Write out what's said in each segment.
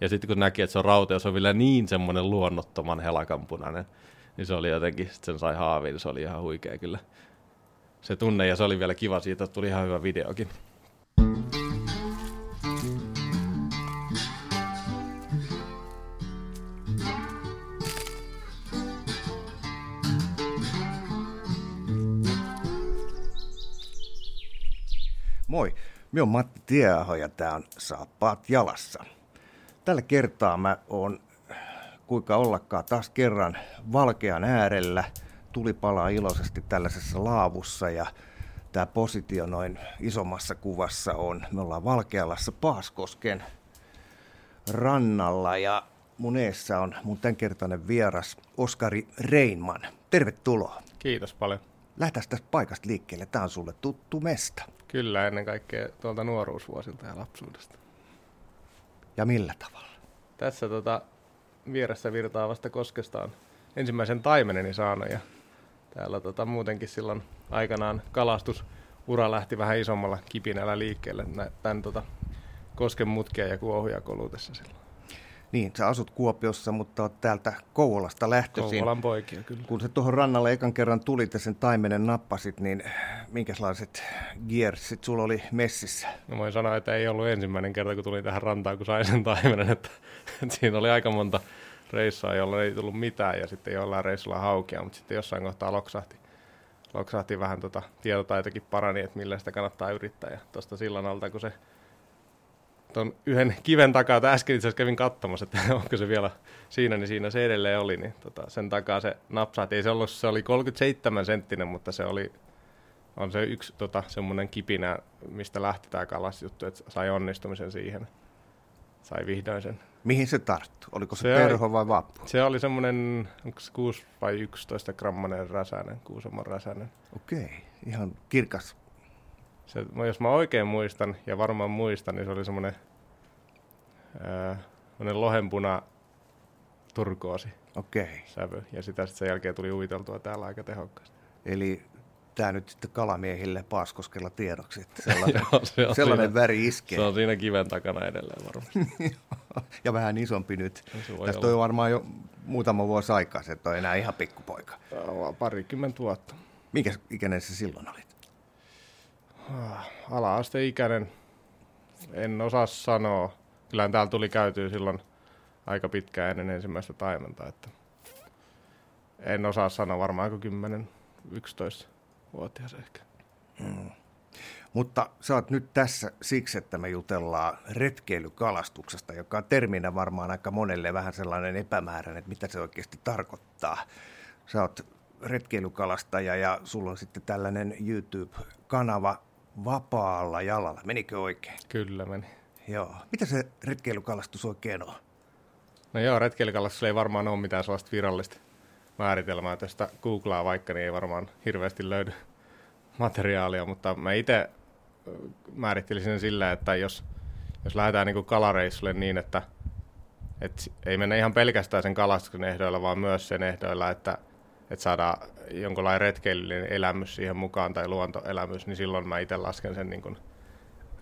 Ja sitten kun näki, että se on rauta ja se on vielä niin semmoinen luonnottoman helakanpunainen, niin se oli jotenkin, sen sai haaviin, se oli ihan huikea kyllä se tunne ja se oli vielä kiva siitä, tuli ihan hyvä videokin. Moi, minä on Matti Tieaho ja tämä on Saappaat jalassa. Tällä kertaa mä oon kuinka ollakaan taas kerran valkean äärellä. Tuli palaa iloisesti tällaisessa laavussa ja tämä positio noin isommassa kuvassa on. Me ollaan Valkealassa Paaskosken rannalla ja mun eessä on mun tämänkertainen vieras Oskari Reinman. Tervetuloa. Kiitos paljon. Lähdetään tästä paikasta liikkeelle. Tämä on sulle tuttu mesta. Kyllä, ennen kaikkea tuolta nuoruusvuosilta ja lapsuudesta. Ja millä tavalla? Tässä tota, vieressä virtaavasta koskesta on ensimmäisen taimeneni saanut ja täällä tota, muutenkin silloin aikanaan kalastusura lähti vähän isommalla kipinällä liikkeelle tämän tota, kosken mutkia ja kuohuja kolutessa silloin. Niin, sä asut Kuopiossa, mutta oot täältä Kouvolasta lähtöisin. Kouvolan poikia, kyllä. Kun se tuohon rannalle ekan kerran tulit ja sen taimenen nappasit, niin minkälaiset gearsit sulla oli messissä? No voin sanoa, että ei ollut ensimmäinen kerta, kun tulin tähän rantaan, kun sain sen taimenen. Että, että siinä oli aika monta reissaa, jolla ei tullut mitään ja sitten jollain reissulla haukia, mutta sitten jossain kohtaa loksahti, loksahti vähän tota, tietotaitokin parani, että millä sitä kannattaa yrittää. Ja tuosta sillan alta, kun se tuon yhden kiven takaa, tai äsken itse asiassa kävin katsomassa, että onko se vielä siinä, niin siinä se edelleen oli, niin tota, sen takaa se napsahti. Ei se ollut, se oli 37 senttinen, mutta se oli, on se yksi tota, semmoinen kipinä, mistä lähti tämä kalasjuttu, että sai onnistumisen siihen. Sai vihdoin sen. Mihin se tarttu? Oliko se, se perho vai vappu? Se oli semmoinen, onko 6 vai 11 grammanen räsänen, kuusamon räsänen. Okei, ihan kirkas se, jos mä oikein muistan, ja varmaan muistan, niin se oli semmoinen lohenpuna turkoosi Okei. sävy. Ja sitä sitten sen jälkeen tuli uviteltua täällä aika tehokkaasti. Eli tämä nyt sitten kalamiehille Paaskoskella tiedoksi, että sellainen, Joo, se on sellainen siinä, väri iskee. Se on siinä kiven takana edelleen varmasti. ja vähän isompi nyt. Tästä on varmaan jo muutama vuosi aikaa, se on enää ihan pikkupoika. Parikymmentä vuotta. Minkä ikäinen se silloin olit? Ah, ala-asteikäinen, en osaa sanoa. Kyllähän täällä tuli käytyä silloin aika pitkään ennen ensimmäistä taimenta, että en osaa sanoa varmaan 10 11 vuotias ehkä. Hmm. Mutta sä oot nyt tässä siksi, että me jutellaan retkeilykalastuksesta, joka on terminä varmaan aika monelle vähän sellainen epämääräinen, että mitä se oikeasti tarkoittaa. Sä oot retkeilykalastaja ja sulla on sitten tällainen YouTube-kanava vapaalla jalalla. Menikö oikein? Kyllä meni. Joo. Mitä se retkeilykalastus oikein on? No joo, retkeilykalastus ei varmaan ole mitään sellaista virallista määritelmää. Tästä googlaa vaikka, niin ei varmaan hirveästi löydy materiaalia, mutta mä itse määrittelisin sen sillä, että jos, jos lähdetään niin kalareissulle niin, että et ei mennä ihan pelkästään sen kalastuksen ehdoilla, vaan myös sen ehdoilla, että että saadaan jonkinlainen retkeilyllinen elämys siihen mukaan tai luontoelämys, niin silloin mä itse lasken sen niin kuin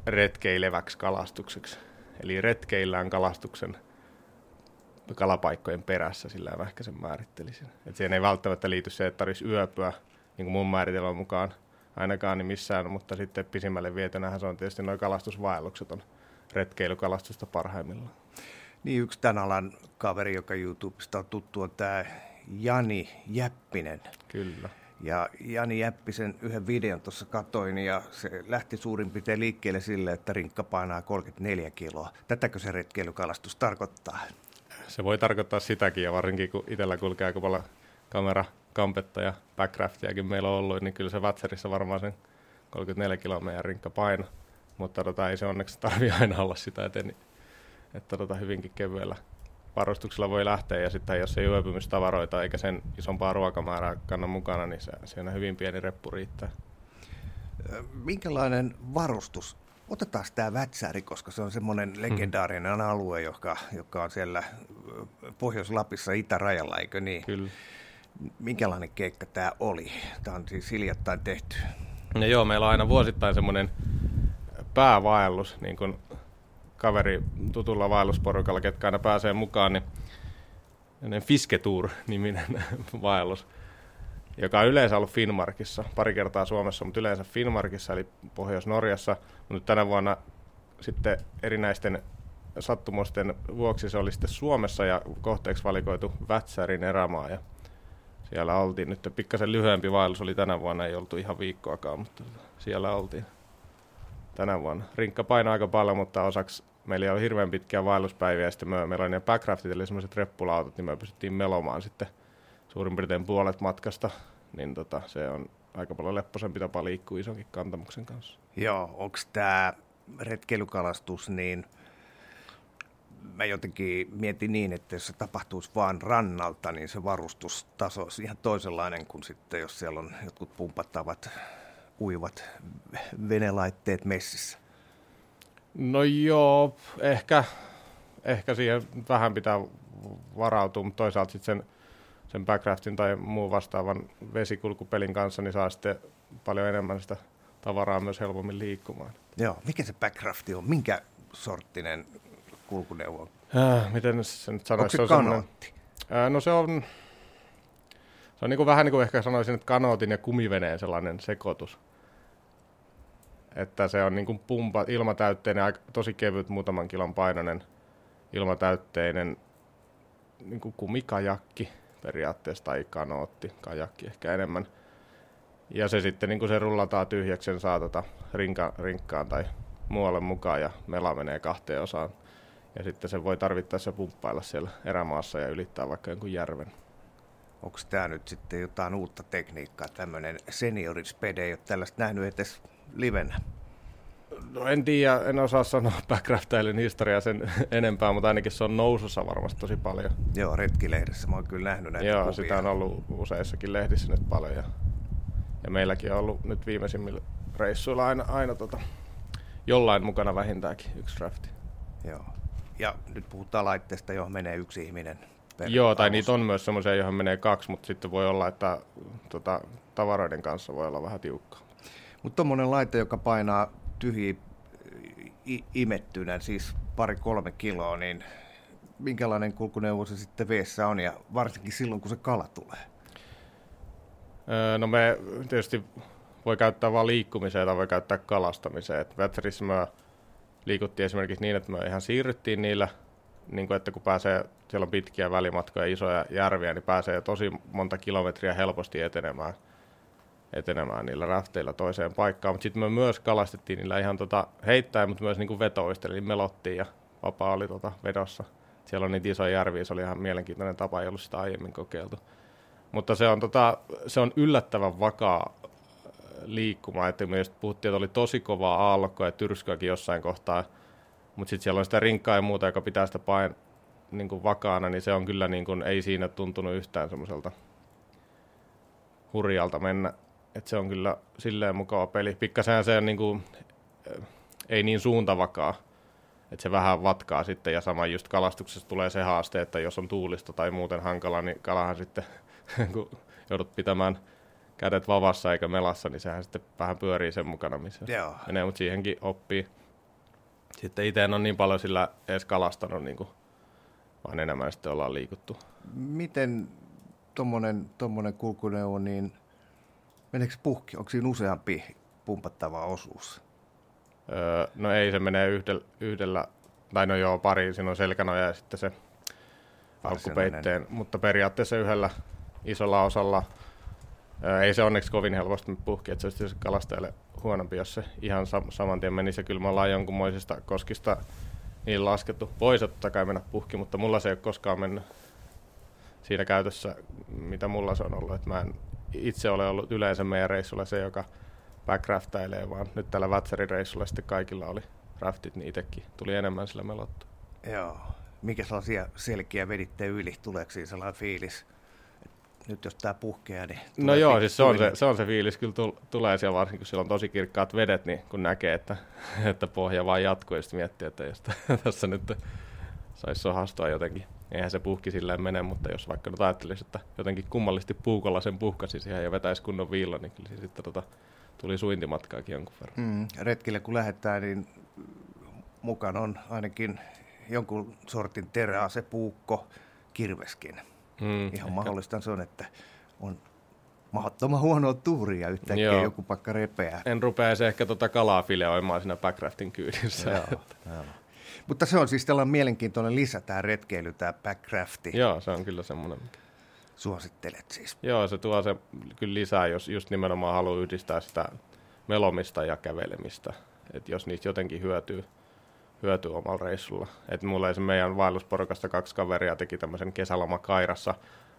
retkeileväksi kalastukseksi. Eli retkeillään kalastuksen kalapaikkojen perässä, sillä mä ehkä sen määrittelisin. Et siihen ei välttämättä liity se, että tarvitsisi yöpyä, niin kuin mun määritelmän mukaan ainakaan niin missään, mutta sitten pisimmälle vietynähän se on tietysti noin kalastusvaellukset on retkeilykalastusta parhaimmillaan. Niin yksi tämän alan kaveri, joka YouTubesta on tuttu, on tämä Jani Jäppinen. Kyllä. Ja Jani Jäppisen yhden videon tuossa katoin ja se lähti suurin piirtein liikkeelle sille, että rinkka painaa 34 kiloa. Tätäkö se retkeilykalastus tarkoittaa? Se voi tarkoittaa sitäkin ja varsinkin kun itsellä kulkee aika paljon kamera, kampetta ja backcraftiakin meillä on ollut, niin kyllä se Vatserissa varmaan sen 34 kiloa meidän rinkka paino. Mutta tota, ei se onneksi tarvi aina olla sitä, että, että tota, hyvinkin kevyellä varustuksella voi lähteä ja sitten jos ei yöpymistavaroita eikä sen isompaa ruokamäärää kanna mukana, niin se, siinä hyvin pieni reppu riittää. Minkälainen varustus? Otetaan tämä Vätsäri, koska se on semmoinen hmm. legendaarinen hmm. alue, joka, joka on siellä Pohjois-Lapissa itärajalla, eikö niin? Kyllä. Minkälainen keikka tämä oli? Tämä on siis hiljattain tehty. No joo, meillä on aina vuosittain semmoinen päävaellus, niin kuin kaveri tutulla vaellusporukalla, ketkä aina pääsee mukaan, niin Fisketour-niminen vaellus, joka on yleensä ollut Finnmarkissa, pari kertaa Suomessa, mutta yleensä Finnmarkissa, eli Pohjois-Norjassa. Mutta tänä vuonna sitten erinäisten sattumusten vuoksi se oli sitten Suomessa ja kohteeksi valikoitu Vätsärin erämaa. Ja siellä oltiin nyt pikkasen lyhyempi vaellus oli tänä vuonna, ei oltu ihan viikkoakaan, mutta siellä oltiin tänä vuonna. Rinkka painaa aika paljon, mutta osaksi meillä oli hirveän pitkiä vaelluspäiviä, ja sitten me, meillä oli ne backraftit, eli semmoiset reppulautat, niin me pystyttiin melomaan sitten suurin piirtein puolet matkasta, niin tota, se on aika paljon lepposempi tapa liikkua isonkin kantamuksen kanssa. Joo, onko tämä retkeilykalastus, niin mä jotenkin mietin niin, että jos se tapahtuisi vaan rannalta, niin se varustustaso olisi ihan toisenlainen kuin sitten, jos siellä on jotkut pumpattavat uivat venelaitteet messissä. No joo, ehkä, ehkä siihen vähän pitää varautua, mutta toisaalta sitten sen, sen backcraftin tai muun vastaavan vesikulkupelin kanssa, niin saa sitten paljon enemmän sitä tavaraa myös helpommin liikkumaan. Joo, mikä se backcrafti on? Minkä sorttinen kulkuneuvo? Äh, miten se nyt sanoisi? Onko se, se kanootti? Äh, no se on, se on niin kuin vähän niin kuin ehkä sanoisin, että kanootin ja kumiveneen sellainen sekoitus. Että se on niin kuin pumpa, ilmatäytteinen, tosi kevyt, muutaman kilon painoinen ilmatäytteinen niin kuin kumikajakki periaatteessa, tai kanootti, kajakki ehkä enemmän. Ja se sitten niin kuin se rullataan tyhjäksi, sen saa tota rinka, rinkkaan tai muualle mukaan ja mela menee kahteen osaan. Ja sitten se voi tarvittaessa pumppailla siellä erämaassa ja ylittää vaikka jonkun järven. Onko tämä nyt sitten jotain uutta tekniikkaa, tämmöinen seniorispede, ei ole tällaista nähnyt edes livenä? No en tiedä, en osaa sanoa backcraftailin historiaa sen enempää, mutta ainakin se on nousussa varmasti tosi paljon. Joo, retkilehdessä mä oon kyllä nähnyt näitä Joo, kuvia. sitä on ollut useissakin lehdissä nyt paljon. Ja, ja meilläkin on ollut nyt viimeisimmillä reissuilla aina, aina tota, jollain mukana vähintäänkin yksi rafti. Joo. Ja nyt puhutaan laitteesta, johon menee yksi ihminen per Joo, tai niitä on myös semmoisia, johon menee kaksi, mutta sitten voi olla, että tota, tavaroiden kanssa voi olla vähän tiukkaa. Mutta tuommoinen laite, joka painaa tyhjiä imettynä, siis pari-kolme kiloa, niin minkälainen kulkuneuvo se sitten veessä on, ja varsinkin silloin, kun se kala tulee? No me tietysti voi käyttää vain liikkumiseen tai voi käyttää kalastamiseen. Vätserissä me liikuttiin esimerkiksi niin, että me ihan siirryttiin niillä, niin kuin, että kun pääsee, siellä on pitkiä välimatkoja, isoja järviä, niin pääsee tosi monta kilometriä helposti etenemään – etenemään niillä rafteilla toiseen paikkaan. Mutta sitten me myös kalastettiin niillä ihan tota heittäen, mutta myös niinku vetoista, eli melottiin ja vapaa oli tota vedossa. Siellä on niitä isoja järviä, se oli ihan mielenkiintoinen tapa, ei ollut sitä aiemmin kokeiltu. Mutta se on, tota, se on yllättävän vakaa äh, liikkuma, että me just puhuttiin, että oli tosi kovaa aallokkoa ja tyrskyäkin jossain kohtaa, mutta sitten siellä on sitä rinkkaa ja muuta, joka pitää sitä pain niin kuin vakaana, niin se on kyllä niin kuin, ei siinä tuntunut yhtään semmoiselta hurjalta mennä et se on kyllä silleen mukava peli. Pikkasen se on niin kuin, eh, ei niin suuntavakaa, että se vähän vatkaa sitten ja sama just kalastuksessa tulee se haaste, että jos on tuulista tai muuten hankala, niin kalahan sitten, kun joudut pitämään kädet vavassa eikä melassa, niin sehän sitten vähän pyörii sen mukana, missä Joo. menee, mutta siihenkin oppii. Sitten itse en ole niin paljon sillä edes kalastanut, niin kuin, vaan enemmän sitten ollaan liikuttu. Miten tuommoinen kulkuneuvo, niin Meneekö puhki? Onko siinä useampi pumpattava osuus? Öö, no ei, se menee yhdellä, yhdellä, tai no joo, pari, siinä on selkänoja ja sitten se alkupeitteen, mutta periaatteessa yhdellä isolla osalla öö, ei se onneksi kovin helposti puhki, että se olisi kalastajalle huonompi, jos se ihan sam- saman tien menisi. Ja kyllä me ollaan jonkunmoisista koskista niin laskettu. Voisi totta kai mennä puhki, mutta mulla se ei ole koskaan mennyt siinä käytössä, mitä mulla se on ollut. Että mä en itse ole ollut yleensä meidän reissulla se, joka backraftailee, vaan nyt tällä Vatsarin reissulla sitten kaikilla oli raftit, niin itsekin tuli enemmän sillä melottu. Joo. Mikä sellaisia selkiä veditte yli? Tuleeko siinä sellainen fiilis, nyt jos tämä puhkeaa, niin... No joo, siis se on se, se on se fiilis, kyllä tulee siellä varsinkin, kun siellä on tosi kirkkaat vedet, niin kun näkee, että, että pohja vaan jatkuu, ja sitten miettii, että jos tässä nyt saisi sohastua jotenkin eihän se puhki silleen mene, mutta jos vaikka nyt ajattelisi, että jotenkin kummallisesti puukolla sen puhkasi siihen ja vetäisi kunnon viilla, niin kyllä sitten tota, tuli suintimatkaakin jonkun verran. Mm, retkille kun lähdetään, niin mukana on ainakin jonkun sortin teräase, puukko, kirveskin. Mm, Ihan ehkä. mahdollista se on, että on mahdottoman huonoa tuuria yhtäkkiä Joo. joku pakka repeää. En rupea se ehkä tuota kalaa fileoimaan siinä backraftin kyydissä. Joo. Mutta se on siis tällainen mielenkiintoinen lisä, tämä retkeily, tämä backrafti. Joo, se on kyllä semmoinen. Suosittelet siis. Joo, se tuo se kyllä lisää, jos just nimenomaan haluaa yhdistää sitä melomista ja kävelemistä. Että jos niistä jotenkin hyötyy, hyötyy omalla reissulla. Että mulla ei se meidän vaellusporukasta kaksi kaveria teki tämmöisen kesäloma Kairassa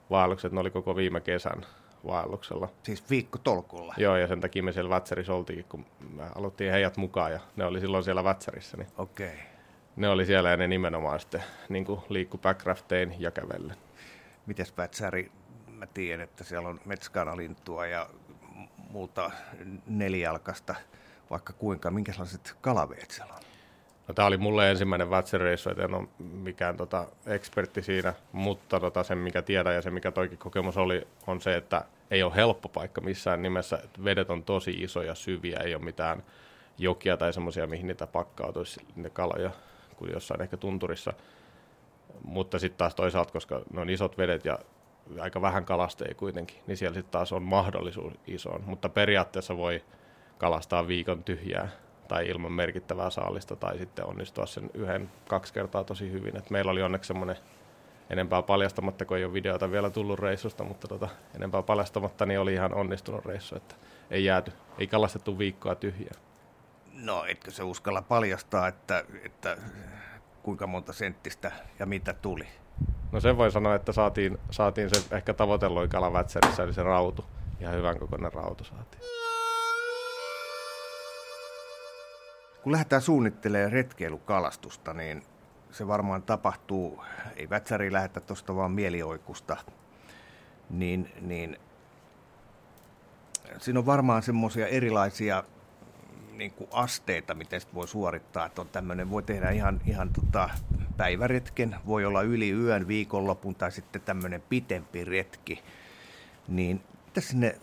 vaellukset, ne oli koko viime kesän vaelluksella. Siis viikko tolkulla? Joo, ja sen takia me siellä Vätsärissä oltiin, kun me aloittiin heidät mukaan, ja ne oli silloin siellä Vätsärissä. Niin Okei. Okay. Ne oli siellä ja ne nimenomaan sitten niin liikku backraftein ja kävellen. Mites Vätsäri? Mä tiedän, että siellä on metskanalintua ja muuta nelijalkasta, vaikka kuinka. Minkälaiset kalaveet siellä on? No, tämä oli mulle ensimmäinen Vätsäreissu, että en ole mikään tota, ekspertti siinä, mutta tota, sen mikä tiedän ja se mikä toikin kokemus oli, on se, että ei ole helppo paikka missään nimessä. Että vedet on tosi isoja, syviä, ei ole mitään jokia tai semmoisia, mihin niitä pakkautuisi ne kaloja, kuin jossain ehkä tunturissa. Mutta sitten taas toisaalta, koska ne on isot vedet ja aika vähän kalasteja kuitenkin, niin siellä sitten taas on mahdollisuus isoon. Mutta periaatteessa voi kalastaa viikon tyhjää tai ilman merkittävää saalista tai sitten onnistua sen yhden, kaksi kertaa tosi hyvin. Et meillä oli onneksi semmoinen enempää paljastamatta, kun ei ole videota vielä tullut reissusta, mutta tota, enempää paljastamatta niin oli ihan onnistunut reissu, että ei jääty, ei kalastettu viikkoa tyhjää. No etkö se uskalla paljastaa, että, että kuinka monta senttistä ja mitä tuli? No sen voi sanoa, että saatiin, saatiin se ehkä tavoitelloin kalavätsärissä, eli se rautu. Ihan hyvän kokoinen rautu saatiin. Kun lähdetään suunnittelemaan retkeilykalastusta, niin se varmaan tapahtuu, ei vätsäri lähetä tuosta vaan mielioikusta, niin, niin siinä on varmaan semmoisia erilaisia niin kuin asteita, miten sitä voi suorittaa. Että on tämmöinen, voi tehdä ihan, ihan tota päiväretken, voi olla yli yön, viikonlopun tai sitten tämmöinen pitempi retki. Niin mitä sinne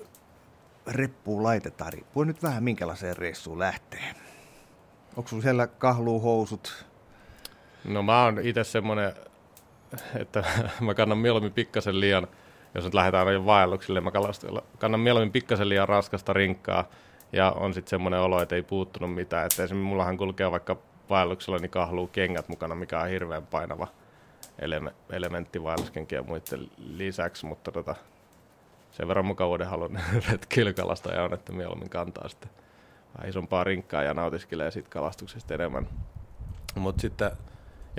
reppuun laitetaan? Riippuu nyt vähän minkälaiseen reissuun lähtee. Onko sulla siellä kahluuhousut? No mä oon itse semmonen, että mä kannan mieluummin pikkasen liian, jos nyt lähdetään vaelluksille, mä kannan mieluummin pikkasen liian raskasta rinkkaa, ja on sitten semmoinen olo, että ei puuttunut mitään. Että esimerkiksi mullahan kulkee vaikka vaelluksella, niin kahluu kengät mukana, mikä on hirveän painava eleme- elementti vaelluskenkien muiden lisäksi, mutta tota, sen verran mukavuuden halun retkeilykalasta on, että mieluummin kantaa sitten vähän isompaa rinkkaa ja nautiskelee siitä kalastuksesta enemmän. Mutta sitten,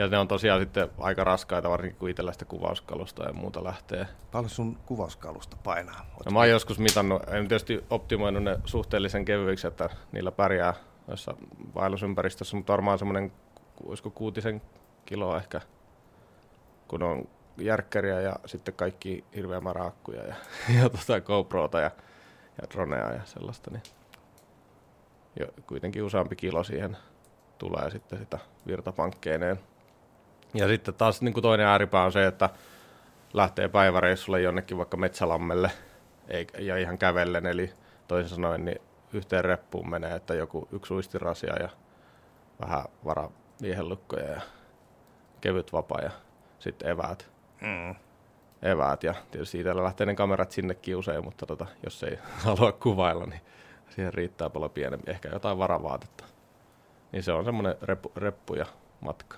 ja ne on tosiaan sitten aika raskaita, varsinkin kun itsellä sitä kuvauskalusta ja muuta lähtee. Paljon sun kuvauskalusta painaa? No, mä oon joskus mitannut, en tietysti optimoinut ne suhteellisen kevyiksi, että niillä pärjää noissa vaellusympäristössä, mutta varmaan semmoinen, olisiko kuutisen kiloa ehkä, kun on järkkäriä ja sitten kaikki hirveä määrä akkuja ja, ja tota GoProta ja, ja dronea ja sellaista, niin jo kuitenkin useampi kilo siihen tulee sitten sitä virtapankkeineen. Ja sitten taas niin kuin toinen ääripää on se, että lähtee päiväreissulle jonnekin vaikka metsälammelle ja ihan kävellen, eli toisin sanoen niin yhteen reppuun menee, että joku yksi uistirasia ja vähän vara ja kevyt vapaa ja sitten eväät. Mm. Eväät ja tietysti siitä lähtee ne kamerat sinnekin usein, mutta tota, jos ei halua kuvailla, niin siihen riittää paljon pienempi, ehkä jotain varavaatetta. Niin se on semmoinen reppu, reppu ja matka.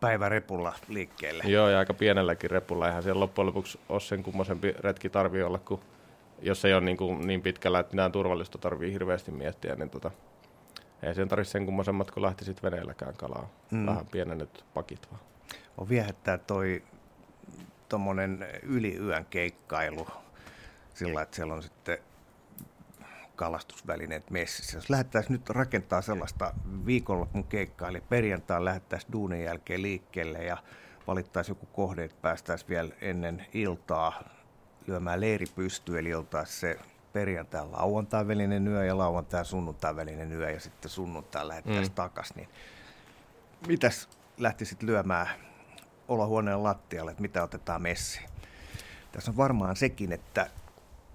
Päivä repulla liikkeelle. Joo, ja aika pienelläkin repulla. Eihän siellä loppujen lopuksi ole sen kummoisempi retki tarvii olla, kun jos ei ole niin, kuin niin pitkällä, että mitään turvallista tarvii hirveästi miettiä, niin tota, ei sen tarvitse sen kummoisemmat, kun lähtisit veneelläkään kalaa. Mm. Vähän pienennyt pakit vaan. On viehättää toi tuommoinen yliyön keikkailu sillä, että siellä on sitten kalastusvälineet messissä. Jos lähdettäisiin nyt rakentaa sellaista viikonlopun keikkaa, eli perjantai lähdettäisiin duunin jälkeen liikkeelle ja valittaisiin joku kohde, että päästäisiin vielä ennen iltaa lyömään leiri pystyyn, eli oltaisiin se perjantai lauantai välinen yö ja lauantai sunnuntai välinen yö ja sitten sunnuntai lähdettäisiin mm. takaisin, niin mitäs lähtisit lyömään olohuoneen lattialle, että mitä otetaan messiin? Tässä on varmaan sekin, että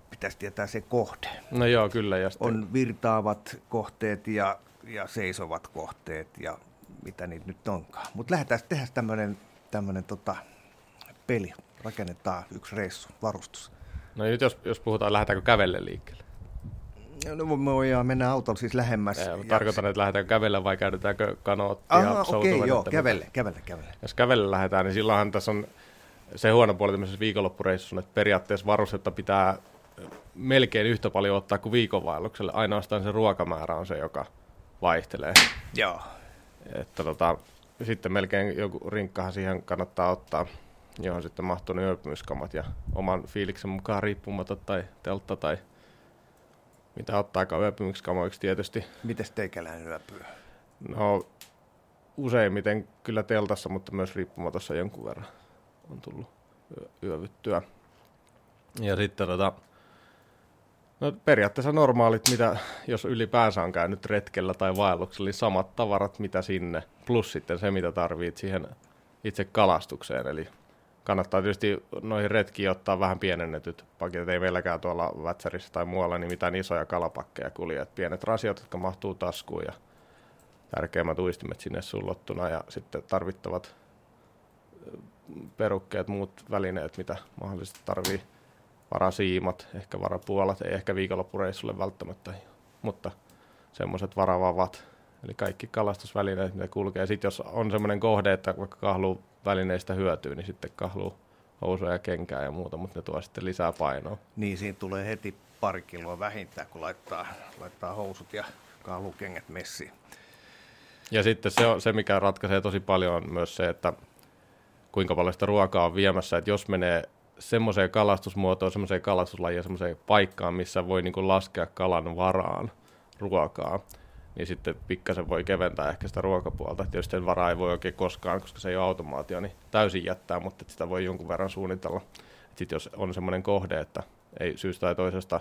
pitäisi tietää se kohde. No joo, kyllä. Ja sitten... On virtaavat kohteet ja ja seisovat kohteet ja mitä niitä nyt onkaan. Mutta lähdetään tehdä tämmöinen tämmönen, tota, peli. Rakennetaan yksi reissu, varustus. No nyt jos, jos puhutaan, lähdetäänkö kävelle liikkeelle? No me voidaan mennä autolla siis lähemmäs. Ja, tarkoitan, että lähdetäänkö kävellä vai käytetäänkö kanoottia? Aha, okei, okay, joo, kävelle, kävelle, kävelle. Jos kävelle lähdetään, niin silloinhan tässä on se huono puoli tämmöisessä viikonloppureissussa, että periaatteessa varustetta pitää melkein yhtä paljon ottaa kuin viikonvaellukselle. Ainoastaan se ruokamäärä on se, joka vaihtelee. Joo. Että tota, sitten melkein joku rinkkahan siihen kannattaa ottaa, johon sitten mahtuu ne yöpymiskamat ja oman fiiliksen mukaan riippumatta tai teltta tai mitä ottaakaan yöpymiskamoiksi tietysti. Miten teikäläinen yöpyy? No useimmiten kyllä teltassa, mutta myös riippumatossa jonkun verran on tullut yövyttyä. Ja sitten tota, no periaatteessa normaalit, mitä jos ylipäänsä on käynyt retkellä tai vaelluksella, niin samat tavarat, mitä sinne, plus sitten se, mitä tarvit siihen itse kalastukseen. Eli kannattaa tietysti noihin retkiin ottaa vähän pienennetyt paketit. Ei meilläkään tuolla Vätsärissä tai muualla niin mitään isoja kalapakkeja kulje. Et pienet rasiot, jotka mahtuu taskuun ja tärkeimmät uistimet sinne sullottuna ja sitten tarvittavat perukkeet, muut välineet, mitä mahdollisesti tarvii. Varasiimat, ehkä varapuolat, ei ehkä viikonloppureissulle välttämättä, mutta semmoiset varavavat, eli kaikki kalastusvälineet, mitä kulkee. Sitten jos on semmoinen kohde, että vaikka kahluu välineistä hyötyy, niin sitten kahluu housuja ja kenkää ja muuta, mutta ne tuo sitten lisää painoa. Niin, siinä tulee heti pari kiloa vähintään, kun laittaa, laittaa housut ja kahlukengät messiin. Ja sitten se, on, se, mikä ratkaisee tosi paljon, on myös se, että kuinka paljon sitä ruokaa on viemässä. Että jos menee semmoiseen kalastusmuotoon, semmoiseen kalastuslajiin, semmoiseen paikkaan, missä voi niin laskea kalan varaan ruokaa, niin sitten pikkasen voi keventää ehkä sitä ruokapuolta. Tietysti varaa ei voi oikein koskaan, koska se ei ole automaatio, niin täysin jättää, mutta sitä voi jonkun verran suunnitella. Sitten jos on semmoinen kohde, että ei syystä tai toisesta,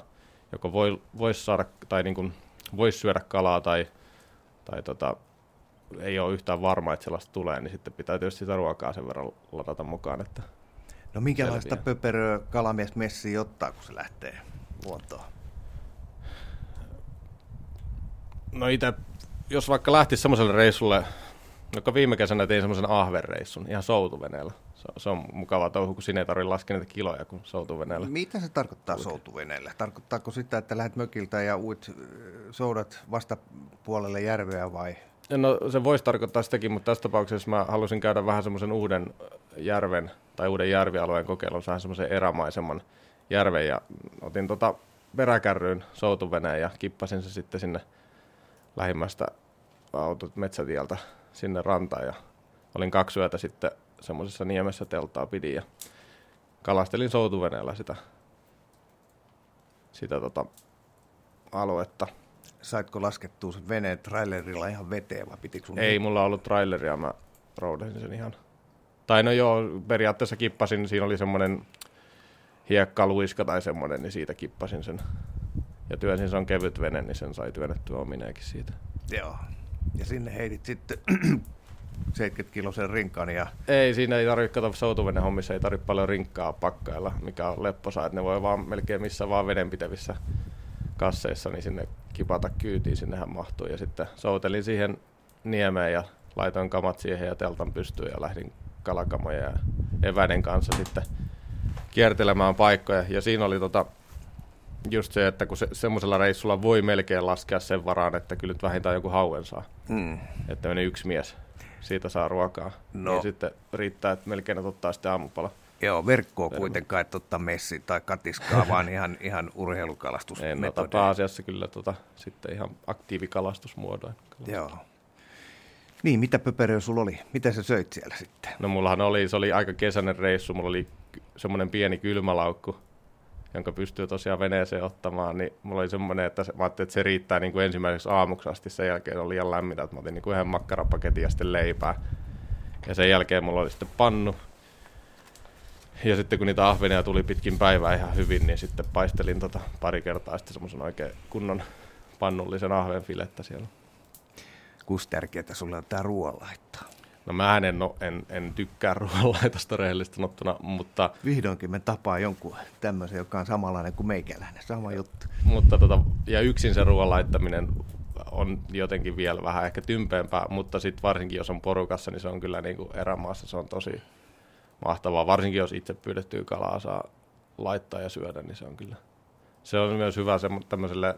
joko voi, voisi saada tai niin kuin, voisi syödä kalaa tai, tai tota, ei ole yhtään varma, että sellaista tulee, niin sitten pitää tietysti sitä ruokaa sen verran ladata mukaan. Että no minkälaista pöperöä kalamies messi ottaa, kun se lähtee luontoon? No itse, jos vaikka lähtisi semmoiselle reissulle, joka viime kesänä tein semmoisen ahverreissun ihan soutuveneellä. Se, se on mukava touhu, kun sinne ei tarvitse laskea niitä kiloja kuin soutuveneellä. Mitä se tarkoittaa Uut. soutuveneellä? Tarkoittaako sitä, että lähdet mökiltä ja uit soudat vastapuolelle järveä vai No se voisi tarkoittaa sitäkin, mutta tässä tapauksessa mä halusin käydä vähän semmoisen uuden järven tai uuden järvialueen kokeilun, vähän semmoisen erämaisemman järven ja otin tota peräkärryyn soutuveneen ja kippasin se sitten sinne lähimmästä autot metsätieltä sinne rantaan ja olin kaksi yötä sitten semmoisessa niemessä teltaa pidin ja kalastelin soutuveneellä sitä, sitä tota aluetta saitko laskettua sen veneen trailerilla ihan veteen vai pitikö sun... Ei, mulla ollut traileria, mä roudasin sen ihan. Tai no joo, periaatteessa kippasin, siinä oli semmoinen hiekkaluiska tai semmoinen, niin siitä kippasin sen. Ja työnsin, se on kevyt vene, niin sen sai työnnettyä omineenkin siitä. Joo. Ja sinne heitit sitten 70 kilosen rinkan ja... Ei, siinä ei tarvitse, kato soutuvene hommissa ei tarvitse paljon rinkkaa pakkailla, mikä on lepposa, että ne voi vaan melkein missä vaan vedenpitävissä kasseissa, niin sinne kipata kyytiin, sinnehän mahtuu. Ja sitten soutelin siihen niemeen ja laitoin kamat siihen ja teltan pystyyn ja lähdin kalakamoja ja eväiden kanssa sitten kiertelemään paikkoja. Ja siinä oli tota, just se, että kun se, semmoisella reissulla voi melkein laskea sen varaan, että kyllä nyt vähintään joku hauen saa. Mm. Että meni yksi mies, siitä saa ruokaa. No. Niin sitten riittää, että melkein ottaa sitten aamupala. Joo, verkkoa kuitenkaan, että ottaa messi tai katiskaa, vaan ihan, ihan urheilukalastus. Ei, no, pääasiassa kyllä tota, sitten ihan aktiivikalastusmuodoin. Joo. Niin, mitä pöperöä sulla oli? Mitä sä söit siellä sitten? No mullahan oli, se oli aika kesäinen reissu, mulla oli semmoinen pieni kylmälaukku, jonka pystyy tosiaan veneeseen ottamaan, niin mulla oli semmoinen, että mä ajattelin, että se riittää niin kuin ensimmäiseksi aamuksi asti, sen jälkeen oli liian lämmintä, että mä otin niin kuin yhden makkarapaketin ja sitten leipää. Ja sen jälkeen mulla oli sitten pannu, ja sitten kun niitä ahvenia tuli pitkin päivää ihan hyvin, niin sitten paistelin tota pari kertaa sitten semmoisen oikein kunnon pannullisen ahvenfilettä siellä. Kuinka tärkeää sulle on tämä ruoanlaitto? No mä en, no, en, en tykkää ruoanlaitosta rehellisesti sanottuna, mutta... Vihdoinkin me tapaa jonkun tämmöisen, joka on samanlainen kuin meikäläinen, sama juttu. Mutta tota, ja yksin se ruoan laittaminen on jotenkin vielä vähän ehkä tympeämpää, mutta sitten varsinkin jos on porukassa, niin se on kyllä niin kuin erämaassa, se on tosi mahtavaa. Varsinkin jos itse pyydettyä kalaa saa laittaa ja syödä, niin se on kyllä. Se on myös hyvä se, tämmöiselle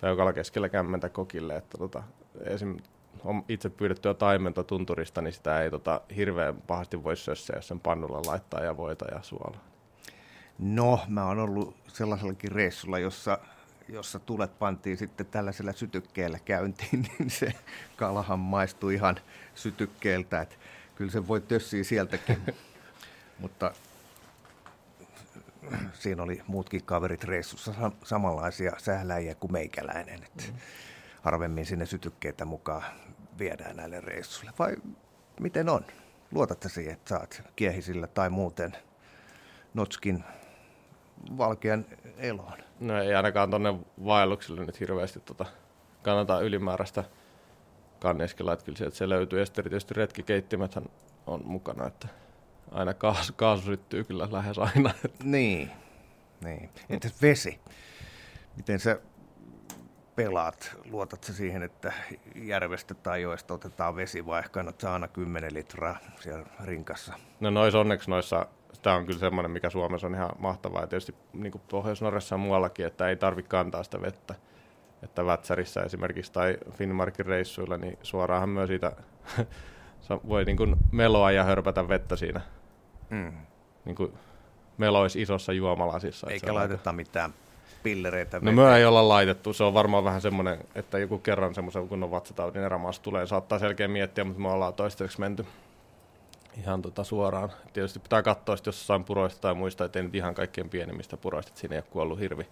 peukalla keskellä kämmentä kokille, että tota, esim. on itse pyydettyä taimenta tunturista, niin sitä ei tota, hirveän pahasti voi sössiä, jos sen pannulla laittaa ja voita ja suolaa. No, mä oon ollut sellaisellakin reissulla, jossa, jossa tulet pantiin sitten tällaisella sytykkeellä käyntiin, niin se kalahan maistui ihan sytykkeeltä, että kyllä se voi tössiä sieltäkin. Mutta siinä oli muutkin kaverit reissussa samanlaisia sähläjiä kuin meikäläinen. Että mm. Harvemmin sinne sytykkeitä mukaan viedään näille reissuille. Vai miten on? Luotatte siihen, että saat kiehisillä tai muuten Notskin valkean eloon? No ei ainakaan tuonne vaelluksille nyt hirveästi tota, kannata ylimääräistä kanneskella, että kyllä sieltä se löytyy. Ja sitten erityisesti retkikeittimethän on mukana, että aina kaasu, kaasu syttyy kyllä lähes aina. Niin, niin. Entäs vesi? Miten sä pelaat? Luotat sä siihen, että järvestä tai joesta otetaan vesi vai kannat sä aina 10 litraa siellä rinkassa? No nois onneksi noissa, tämä on kyllä semmoinen, mikä Suomessa on ihan mahtavaa. Ja tietysti niin Pohjois-Norjassa ja muuallakin, että ei tarvitse kantaa sitä vettä. Että Vätsärissä esimerkiksi tai Finnmarkin reissuilla, niin suoraanhan myös siitä voi niin kuin meloa ja hörpätä vettä siinä mm. niin kuin melois isossa juomalasissa. Eikä laiteta aika... mitään pillereitä. No me ei olla laitettu. Se on varmaan vähän semmoinen, että joku kerran semmoisen kunnon vatsataudin erämaassa tulee. Saattaa selkeä miettiä, mutta me ollaan toistaiseksi menty ihan tota suoraan. Tietysti pitää katsoa, jos jossain puroista tai muista, ettei nyt ihan kaikkien pienimmistä puroista, että siinä ei ole kuollut hirvi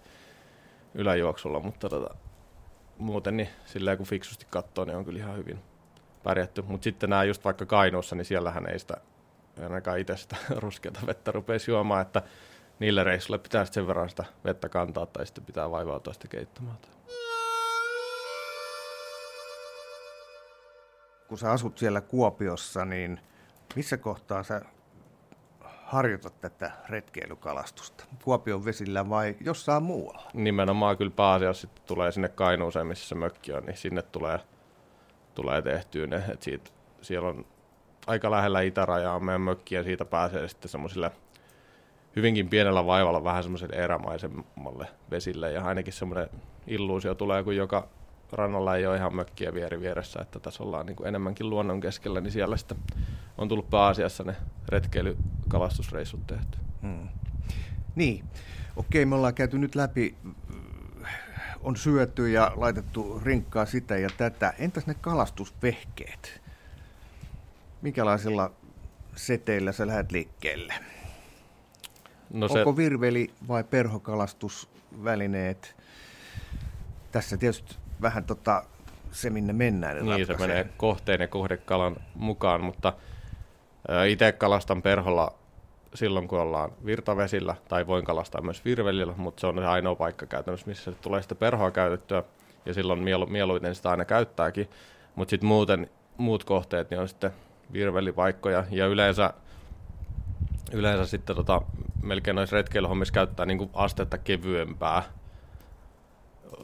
yläjuoksulla, mutta tota, muuten niin silleen kun fiksusti katsoo, niin on kyllä ihan hyvin pärjätty. Mutta sitten nämä just vaikka Kainuussa, niin siellähän ei sitä ainakaan itse sitä ruskeata vettä rupesi juomaan, että niille reissuille pitää sen verran sitä vettä kantaa tai sitten pitää vaivautua sitä keittämään. Kun sä asut siellä Kuopiossa, niin missä kohtaa sä harjoitat tätä retkeilykalastusta? Kuopion vesillä vai jossain muualla? Nimenomaan kyllä pääasiassa sitten tulee sinne Kainuuseen, missä se mökki on, niin sinne tulee, tulee tehtyä ne. Et siitä, siellä on aika lähellä itärajaa meidän mökkiä, siitä pääsee sitten semmoisille hyvinkin pienellä vaivalla vähän semmoiselle erämaisemmalle vesille ja ainakin semmoinen illuusio tulee, kun joka rannalla ei ole ihan mökkiä vieri vieressä, että tässä ollaan niin kuin enemmänkin luonnon keskellä, niin siellä sitten on tullut pääasiassa ne retkeily-kalastusreissut tehty. Hmm. Niin, okei, me ollaan käyty nyt läpi, on syöty ja laitettu rinkkaa sitä ja tätä. Entäs ne kalastusvehkeet? Minkälaisilla seteillä sä lähdet liikkeelle? No se... Onko virveli vai perhokalastusvälineet? Tässä tietysti vähän tota, se, minne mennään. Niin, ratkaisee. se menee kohteen ja kohdekalan mukaan, mutta itse kalastan perholla silloin, kun ollaan virtavesillä, tai voin kalastaa myös virvelillä, mutta se on se ainoa paikka käytännössä, missä tulee sitä perhoa käytettyä, ja silloin mielu, mieluiten sitä aina käyttääkin. Mutta sitten muuten muut kohteet niin on sitten virvelipaikkoja. Ja yleensä, yleensä sitten tota, melkein noissa retkeilyhommissa käyttää niin astetta kevyempää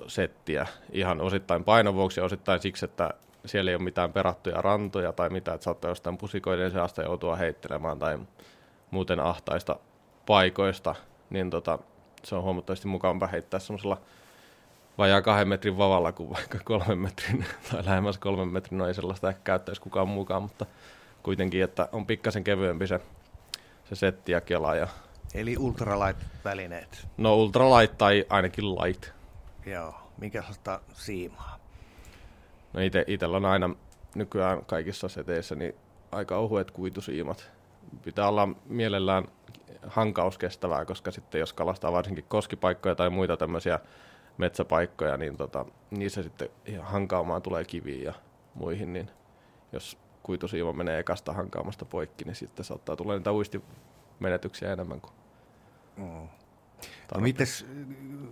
settiä ihan osittain painovuoksi ja osittain siksi, että siellä ei ole mitään perattuja rantoja tai mitään, että saattaa jostain pusikoiden seasta joutua heittelemään tai muuten ahtaista paikoista, niin tota, se on huomattavasti mukavampaa heittää semmoisella vajaa kahden metrin vavalla kuin vaikka kolmen metrin tai lähemmäs kolmen metrin, no ei sellaista ehkä käyttäisi kukaan mukaan, mutta kuitenkin, että on pikkasen kevyempi se, se setti ja kela. Ja... Eli ultralight-välineet? No ultralight tai ainakin light. Joo, minkälaista siimaa? No ite, itellä on aina nykyään kaikissa seteissä niin aika ohuet kuitusiimat. Pitää olla mielellään hankauskestävää, koska sitten jos kalastaa varsinkin koskipaikkoja tai muita tämmöisiä metsäpaikkoja, niin tota, niissä sitten ihan hankaamaan tulee kiviä ja muihin, niin jos kuitusiiva menee ekasta hankaamasta poikki, niin sitten saattaa tulla niitä uistimenetyksiä enemmän kuin mm. No mites,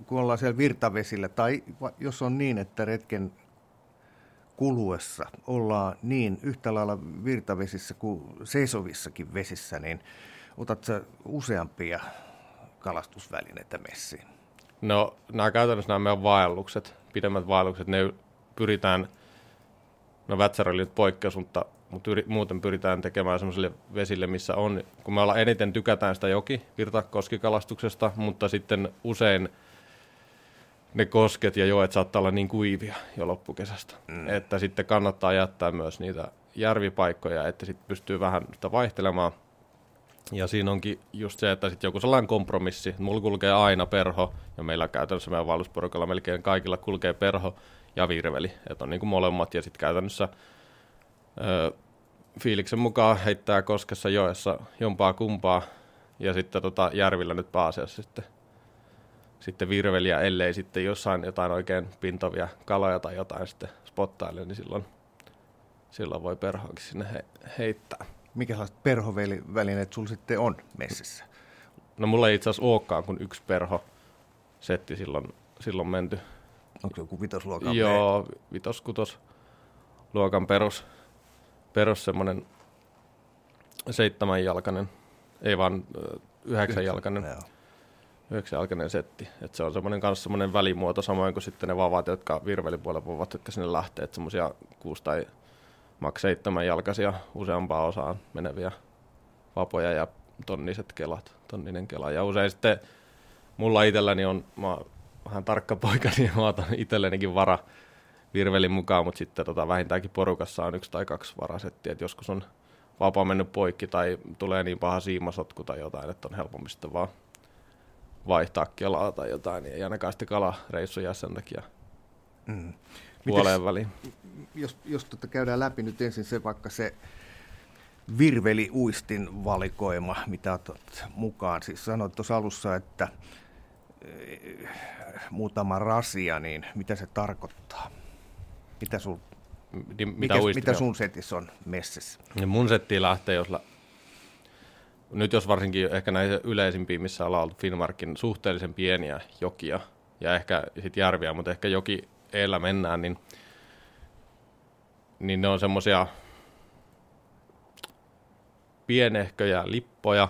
kun ollaan siellä virtavesillä, tai jos on niin, että retken kuluessa ollaan niin yhtä lailla virtavesissä kuin seisovissakin vesissä, niin otat sä useampia kalastusvälineitä messiin? No nämä käytännössä nämä meidän vaellukset, pidemmät vaellukset, ne pyritään, no Vätsärä oli nyt poikkeus, mutta, mutta yri, muuten pyritään tekemään sellaisille vesille, missä on, kun me ollaan eniten tykätään sitä joki virtakoskikalastuksesta, mutta sitten usein ne kosket ja joet saattaa olla niin kuivia jo loppukesästä, mm. että sitten kannattaa jättää myös niitä järvipaikkoja, että sitten pystyy vähän sitä vaihtelemaan. Ja siinä onkin just se, että sitten joku sellainen kompromissi. Mulla kulkee aina perho, ja meillä käytännössä meidän vaellusporukalla melkein kaikilla kulkee perho ja virveli. Että on niin kuin molemmat, ja sitten käytännössä ö, fiiliksen mukaan heittää koskessa joessa jompaa kumpaa, ja sitten tota järvillä nyt pääasiassa sitten, sitten virveliä, ellei sitten jossain jotain oikein pintovia kaloja tai jotain sitten spottaille, niin silloin, silloin voi perhoonkin sinne he, heittää. Minkälaiset perhovälineet sulla sitten on messissä? No mulla ei itse asiassa olekaan kuin yksi perho setti silloin, silloin menty. Onko se joku vitosluokan Joo, vitos, kutos luokan perus, perus semmoinen seitsemänjalkainen, ei vaan yhdeksänjalkainen, yhdeksänjalkainen setti. Et se on semmoinen kanssa semmoinen välimuoto, samoin kuin sitten ne vavat, jotka virvelipuolella voivat, jotka sinne lähtee, että semmoisia kuusi tai maks seitsemänjalkaisia useampaan osaan meneviä vapoja ja tonniset kelat, tonninen kela. Ja usein sitten mulla itselläni on, mä vähän tarkka poika, niin mä otan itsellenikin vara virvelin mukaan, mutta sitten tota, vähintäänkin porukassa on yksi tai kaksi varasettiä, että joskus on vapa mennyt poikki tai tulee niin paha siimasotku tai jotain, että on helpompi sitten vaan vaihtaa kelaa tai jotain, niin ei ainakaan sitten kalareissu sen takia Mm. Puoleen väliin. jos, jos tota käydään läpi nyt ensin se vaikka se virveli-uistin valikoima, mitä otat mukaan. Siis sanoit tuossa alussa, että eh, muutama rasia, niin mitä se tarkoittaa? Mitä, sul, Niin, mikä, mitä, mitä uistimia? sun setissä on messissä? Niin mun setti lähtee, jos la... nyt jos varsinkin ehkä näissä yleisimpiä, missä ollaan oltu Finnmarkin suhteellisen pieniä jokia ja ehkä sit järviä, mutta ehkä joki eellä mennään, niin, niin ne on semmosia pienehköjä lippoja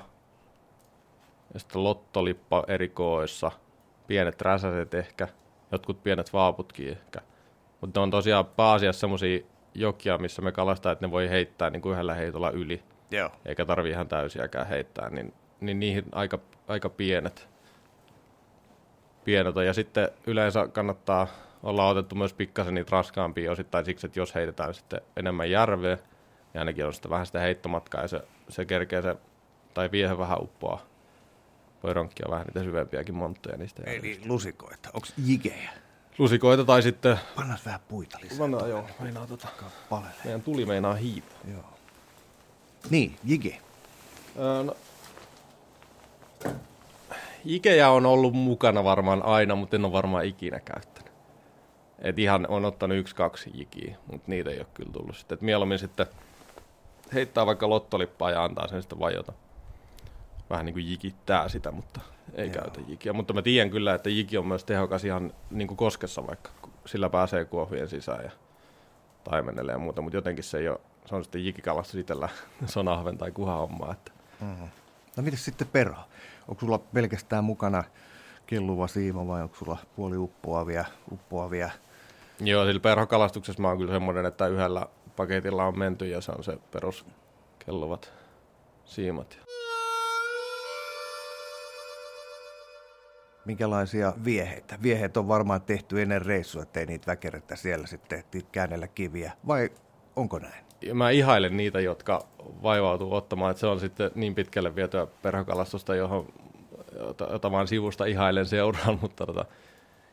ja sitten lottolippa eri kooissa, pienet räsäset ehkä, jotkut pienet vaaputkin ehkä. Mutta ne on tosiaan pääasiassa semmosia jokia, missä me kalastaa, että ne voi heittää niin kuin yhdellä heitolla yli, Joo. eikä tarvi ihan täysiäkään heittää, niin, niin niihin aika, aika pienet. pienet on. Ja sitten yleensä kannattaa olla otettu myös pikkasen niitä raskaampia osittain siksi, että jos heitetään sitten enemmän järveä, ja ainakin on sitten vähän sitä heittomatkaa, ja se, se kerkee se, tai viehe vähän uppoa. Voi ronkkia vähän niitä syvempiäkin montteja niistä. Eli lusikoita. Onko jigejä? Lusikoita tai sitten... Pannaan vähän puita lisää. Pannaan joo, meinaa tota. Kappaleelle. Meidän tuli meinaa hiipää. Joo. Niin, jige. Öö, no, Ikejä on ollut mukana varmaan aina, mutta en ole varmaan ikinä käyttänyt. Et ihan on ottanut yksi, kaksi jikiä, mutta niitä ei ole kyllä tullut sitten. Et mieluummin sitten heittää vaikka lottolippaa ja antaa sen sitten vajota. Vähän niin kuin jikittää sitä, mutta ei Joo. Käytä jikiä. Mutta mä tiedän kyllä, että jiki on myös tehokas ihan niin kuin koskessa vaikka. Sillä pääsee kuohujen sisään ja taimenelle ja muuta, mutta jotenkin se ei ole, se on sitten jikikalastus itsellä sonahven tai kuhahommaa. Että No mitäs sitten perho? Onko sulla pelkästään mukana kelluva siima vai onko sulla puoli uppoavia, uppoavia? Joo, sillä perhokalastuksessa mä oon kyllä semmoinen, että yhdellä paketilla on menty ja se on se perus kelluvat siimat. Minkälaisia vieheitä? Vieheet on varmaan tehty ennen reissua, ettei niitä väkerettä siellä sitten käännellä kiviä. Vai onko näin? Ja mä ihailen niitä, jotka vaivautuu ottamaan, että se on sitten niin pitkälle vietyä perhokalastusta, johon, jota, jota vaan sivusta ihailen seuraan, mutta tota,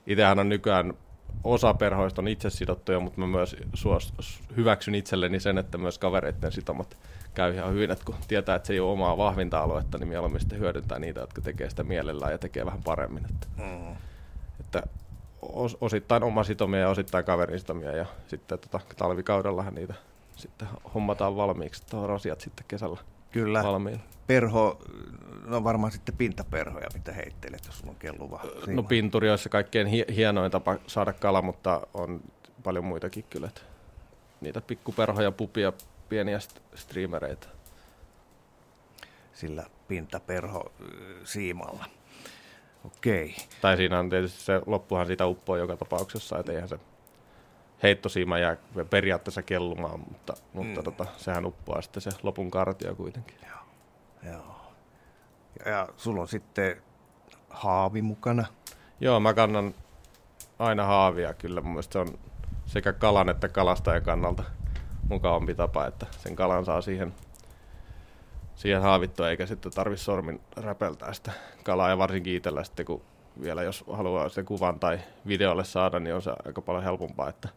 itsehän on nykyään osa perhoista on itse sidottuja, mutta mä myös suos, hyväksyn itselleni sen, että myös kavereiden sitomat käy ihan hyvin, että kun tietää, että se ei ole omaa vahvinta aluetta, niin mieluummin sitten hyödyntää niitä, jotka tekee sitä mielellään ja tekee vähän paremmin. Että, Mm. että os, osittain oma sitomia ja osittain kaverin sitomia ja sitten tota, talvikaudellahan niitä sitten hommataan valmiiksi, että on rasiat sitten kesällä Kyllä. valmiina. Perho, no varmaan sitten pintaperhoja, mitä heittelet, jos sulla on kelluva siima. No pinturi olisi se kaikkein hi- hienoin tapa saada kala, mutta on paljon muitakin kyllä. Niitä pikkuperhoja, pupia, pieniä st- streamereita. Sillä pintaperho siimalla. Okei. Tai siinä on tietysti se loppuhan siitä uppoa joka tapauksessa, että eihän se heittosiima jää periaatteessa kellumaan, mutta, mutta mm. tota, sehän uppoaa sitten se lopun kartio kuitenkin. Joo. Joo. Ja, ja sulla on sitten haavi mukana? Joo, mä kannan aina haavia kyllä. Mun se on sekä kalan että kalastajan kannalta mukavampi tapa, että sen kalan saa siihen, siihen haavittua, eikä sitten tarvi sormin räpeltää sitä kalaa. Ja varsinkin itsellä sitten, kun vielä jos haluaa sen kuvan tai videolle saada, niin on se aika paljon helpompaa, että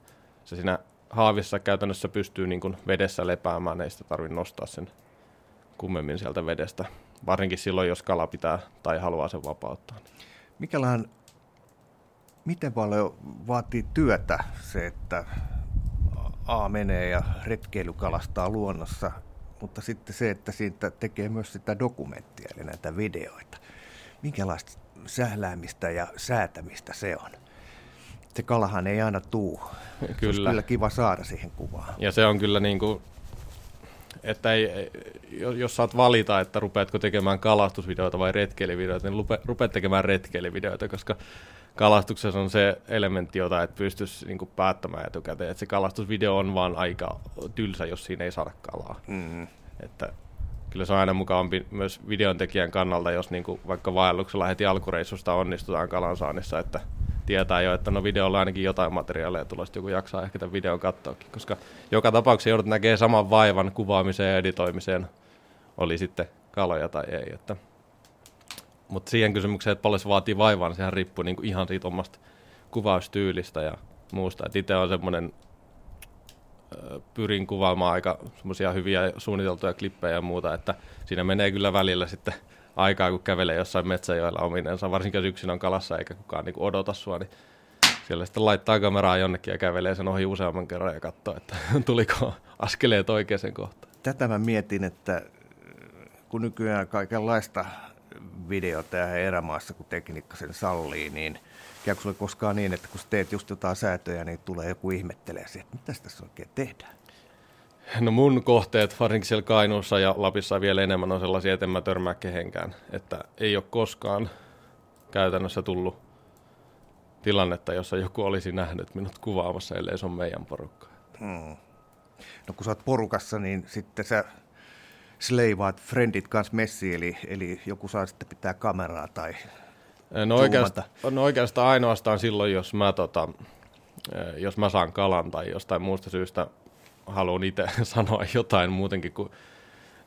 se siinä haavissa käytännössä pystyy niin kuin vedessä lepäämään, ei sitä tarvitse nostaa sen kummemmin sieltä vedestä. Varsinkin silloin, jos kala pitää tai haluaa sen vapauttaa. Mikälainen, miten paljon vaatii työtä se, että A menee ja retkeilykalastaa luonnossa, mutta sitten se, että siitä tekee myös sitä dokumenttia, eli näitä videoita. Minkälaista sähläämistä ja säätämistä se on? Se kalahan ei aina tuu. Kyllä. Se kyllä kiva saada siihen kuvaan. Ja se on kyllä niin kuin, että ei, jos saat valita, että rupeatko tekemään kalastusvideoita vai retkeilyvideoita, niin rupeat tekemään retkeilyvideoita, koska kalastuksessa on se elementti, jota et pystyisi niin kuin päättämään etukäteen. Että se kalastusvideo on vaan aika tylsä, jos siinä ei saada kalaa. Mm-hmm. Että kyllä se on aina mukavampi myös videon tekijän kannalta, jos niin kuin vaikka vaelluksella heti alkureissusta onnistutaan kalansaannissa, että tietää jo, että no videolla ainakin jotain materiaalia tulosta joku jaksaa ehkä tämän videon katsoakin, koska joka tapauksessa joudut näkemään saman vaivan kuvaamiseen ja editoimiseen, oli sitten kaloja tai ei. Että. Mutta siihen kysymykseen, että paljon se vaatii vaivaa, niin sehän riippuu niinku ihan siitä omasta kuvaustyylistä ja muusta. itse on semmoinen, pyrin kuvaamaan aika semmoisia hyviä suunniteltuja klippejä ja muuta, että siinä menee kyllä välillä sitten aikaa, kun kävelee jossain metsäjoilla ominensa, varsinkin jos yksin on kalassa eikä kukaan niin odota sua, niin siellä sitten laittaa kameraa jonnekin ja kävelee sen ohi useamman kerran ja katsoo, että tuliko askeleet oikeaan kohtaan. Tätä mä mietin, että kun nykyään kaikenlaista videota ja erämaassa, kun tekniikka sen sallii, niin käykö sulle koskaan niin, että kun teet just jotain säätöjä, niin tulee joku ihmettelee että mitä tässä oikein tehdään? No mun kohteet, varsinkin siellä Kainuussa ja Lapissa vielä enemmän on sellaisia, että en mä törmää kehenkään. Että ei ole koskaan käytännössä tullut tilannetta, jossa joku olisi nähnyt minut kuvaamassa, ellei se on meidän porukka. Hmm. No kun sä oot porukassa, niin sitten sä sleivaat friendit kanssa messi, eli, eli joku saa sitten pitää kameraa tai No oikeastaan, no oikeastaan ainoastaan silloin, jos mä, tota, jos mä saan kalan tai jostain muusta syystä haluan itse sanoa jotain muutenkin kuin,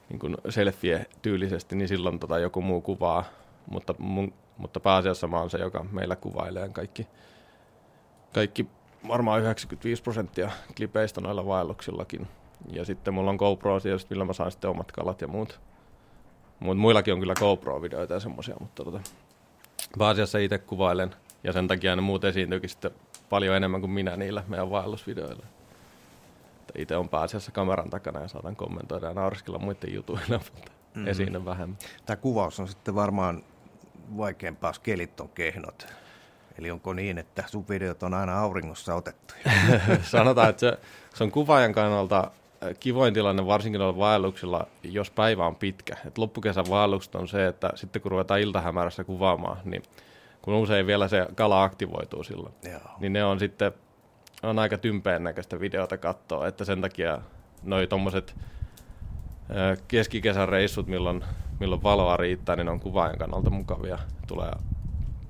niin kuin selfie-tyylisesti, niin silloin tota joku muu kuvaa. Mutta, mun, mutta pääasiassa mä oon se, joka meillä kuvailee kaikki, kaikki varmaan 95 prosenttia klipeistä noilla vaelluksillakin. Ja sitten mulla on GoPro tietysti, millä mä saan sitten omat kalat ja muut. Mut muillakin on kyllä GoPro-videoita ja semmoisia, mutta tota, pääasiassa itse kuvailen. Ja sen takia ne muut esiintyykin sitten paljon enemmän kuin minä niillä meidän vaellusvideoilla. Itse on pääasiassa kameran takana ja saatan kommentoida ja nauriskella muiden jutuilla, mutta mm-hmm. esiin vähemmän. Tämä kuvaus on sitten varmaan vaikeampaa, jos kelit on kehnot. Eli onko niin, että sun videot on aina auringossa otettu? Sanotaan, että se, se on kuvaajan kannalta äh, kivoin tilanne varsinkin noilla vaelluksilla, jos päivä on pitkä. Et loppukesän vaellukset on se, että sitten kun ruvetaan iltahämärässä kuvaamaan, niin kun usein vielä se kala aktivoituu silloin, Joo. niin ne on sitten on aika tympeen näköistä videota katsoa, että sen takia noi tommoset keskikesän reissut, milloin, milloin valoa riittää, niin on kuvaajan kannalta mukavia. Tulee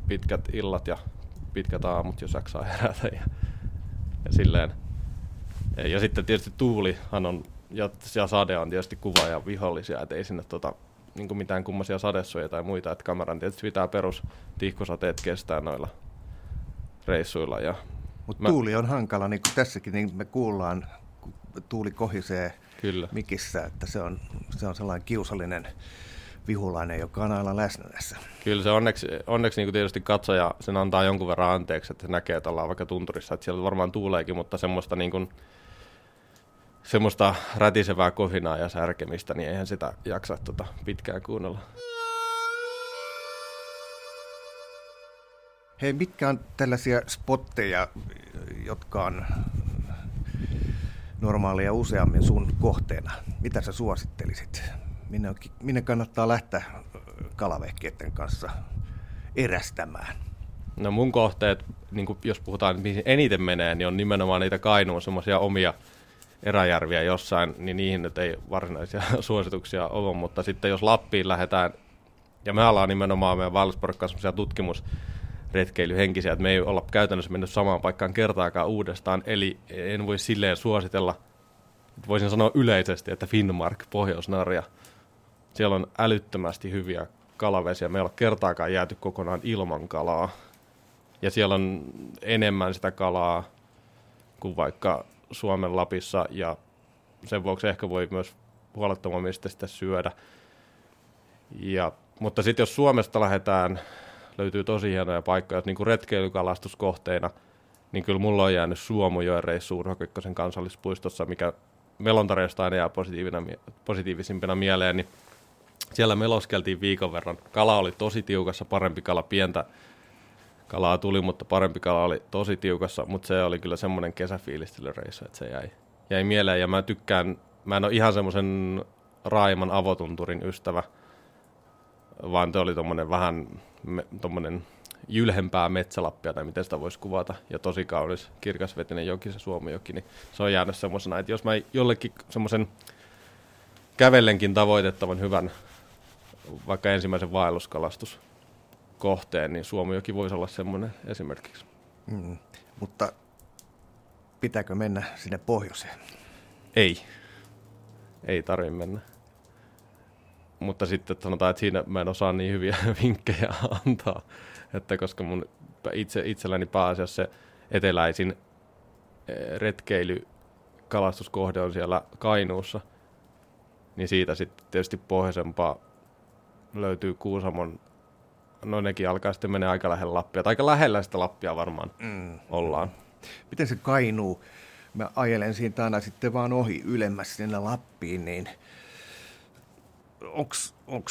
pitkät illat ja pitkät aamut, jos jaksaa herätä ja, ja silleen. Ja, ja sitten tietysti tuulihan on, ja, ja sade on tietysti kuvaajan vihollisia, että ei sinne tota, niin mitään kummosia sadesuja tai muita, että kameran tietysti pitää perus tihkosateet kestää noilla reissuilla ja mutta mä... tuuli on hankala, niin kuin tässäkin niin me kuullaan, kun tuuli kohisee Kyllä. mikissä, että se on, se on sellainen kiusallinen vihulainen, joka on aina läsnä tässä. Kyllä se onneksi, onneksi niin kuin tietysti katsoja sen antaa jonkun verran anteeksi, että se näkee, että ollaan vaikka tunturissa, että siellä varmaan tuuleekin, mutta semmoista, niin kuin, semmoista rätisevää kohinaa ja särkemistä, niin eihän sitä jaksa tota pitkään kuunnella. Hei, mitkä on tällaisia spotteja, jotka on normaalia useammin sun kohteena? Mitä sä suosittelisit? Minne, minne kannattaa lähteä kalavehkeiden kanssa erästämään? No mun kohteet, niin jos puhutaan, mihin eniten menee, niin on nimenomaan niitä Kainuun semmoisia omia eräjärviä jossain, niin niihin nyt ei varsinaisia suosituksia ole, mutta sitten jos Lappiin lähdetään, ja me ollaan nimenomaan meidän Valsporkkaan semmoisia tutkimusretkeilyhenkisiä, että me ei olla käytännössä mennyt samaan paikkaan kertaakaan uudestaan, eli en voi silleen suositella, voisin sanoa yleisesti, että Finnmark, Pohjois-Norja, siellä on älyttömästi hyviä kalavesiä, me ei ole kertaakaan jääty kokonaan ilman kalaa, ja siellä on enemmän sitä kalaa kuin vaikka Suomen Lapissa. Ja sen vuoksi ehkä voi myös huolettomammin sitä syödä. Ja, mutta sitten jos Suomesta lähdetään, löytyy tosi hienoja paikkoja, niin kuin retkeilykalastuskohteina, niin kyllä mulla on jäänyt Suomujoen reissu Urhokykkösen kansallispuistossa, mikä melontareista aina jää positiivisimpina mieleen, niin siellä meloskeltiin viikon verran. Kala oli tosi tiukassa, parempi kala, pientä kalaa tuli, mutta parempi kala oli tosi tiukassa, mutta se oli kyllä semmoinen kesäfiilistelyreissu, että se jäi, jäi mieleen. Ja mä tykkään, mä en ole ihan semmoisen Raiman avotunturin ystävä, vaan te oli tommonen vähän tommonen jylhempää metsälappia, tai miten sitä voisi kuvata, ja tosi kaunis kirkasvetinen joki, se Suomijoki, niin se on jäänyt semmoisena, että jos mä jollekin semmoisen kävellenkin tavoitettavan hyvän, vaikka ensimmäisen vaelluskalastus kohteen, niin Suomijoki voisi olla semmoinen esimerkiksi. Mm, mutta pitääkö mennä sinne pohjoiseen? Ei. Ei tarvitse mennä. Mutta sitten sanotaan, että siinä mä en osaa niin hyviä vinkkejä antaa, että koska mun itse, itselläni pääasiassa se eteläisin eh, retkeily kalastuskohde on siellä Kainuussa, niin siitä sitten tietysti pohjoisempaa löytyy Kuusamon no nekin alkaa sitten mennä aika lähellä Lappia, tai aika lähellä sitä Lappia varmaan mm. ollaan. Miten se kainuu? Mä ajelen siitä aina sitten vaan ohi ylemmäs sinne Lappiin, niin onko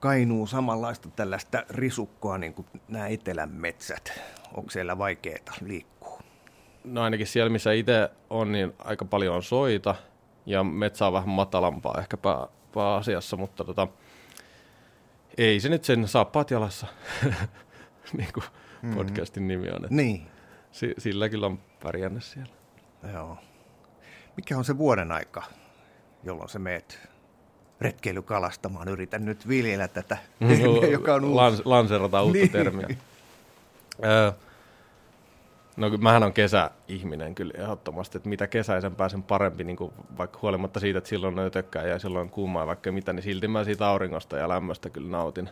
Kainuu samanlaista tällaista risukkoa niin kuin nämä etelän metsät? Onko siellä vaikeaa liikkua? No ainakin siellä, missä itse on, niin aika paljon on soita ja metsä on vähän matalampaa ehkä pääasiassa, mutta tota, ei se nyt sen saappaat jalassa, niin kuin mm-hmm. podcastin nimi on. Että niin. S- sillä kyllä on pärjännyt siellä. Joo. Mikä on se vuoden aika, jolloin se meet retkeilykalastamaan? Yritän nyt viljellä tätä termiä, joka on uusi. Lans- lanserata uutta niin. termiä. No mähän on kesäihminen kyllä ehdottomasti, että mitä kesäisempää sen parempi, niin kuin vaikka huolimatta siitä, että silloin on ja silloin on kuumaa vaikka mitä, niin silti mä siitä auringosta ja lämmöstä kyllä nautin.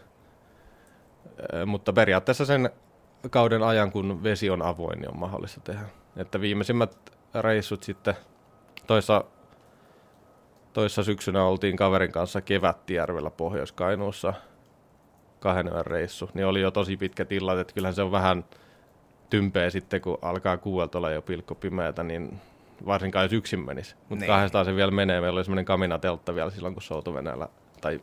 Ee, mutta periaatteessa sen kauden ajan, kun vesi on avoin, niin on mahdollista tehdä. Että viimeisimmät reissut sitten toissa, toissa syksynä oltiin kaverin kanssa Kevättijärvellä Pohjois-Kainuussa kahden yön reissu, niin oli jo tosi pitkät illat, että kyllähän se on vähän – tympeä sitten, kun alkaa kuuelta olla jo pilkko pimeätä, niin varsinkaan jos yksin menisi. Mutta niin. kahdestaan se vielä menee. Meillä oli semmoinen kaminateltta vielä silloin, kun soutuvenäjällä tai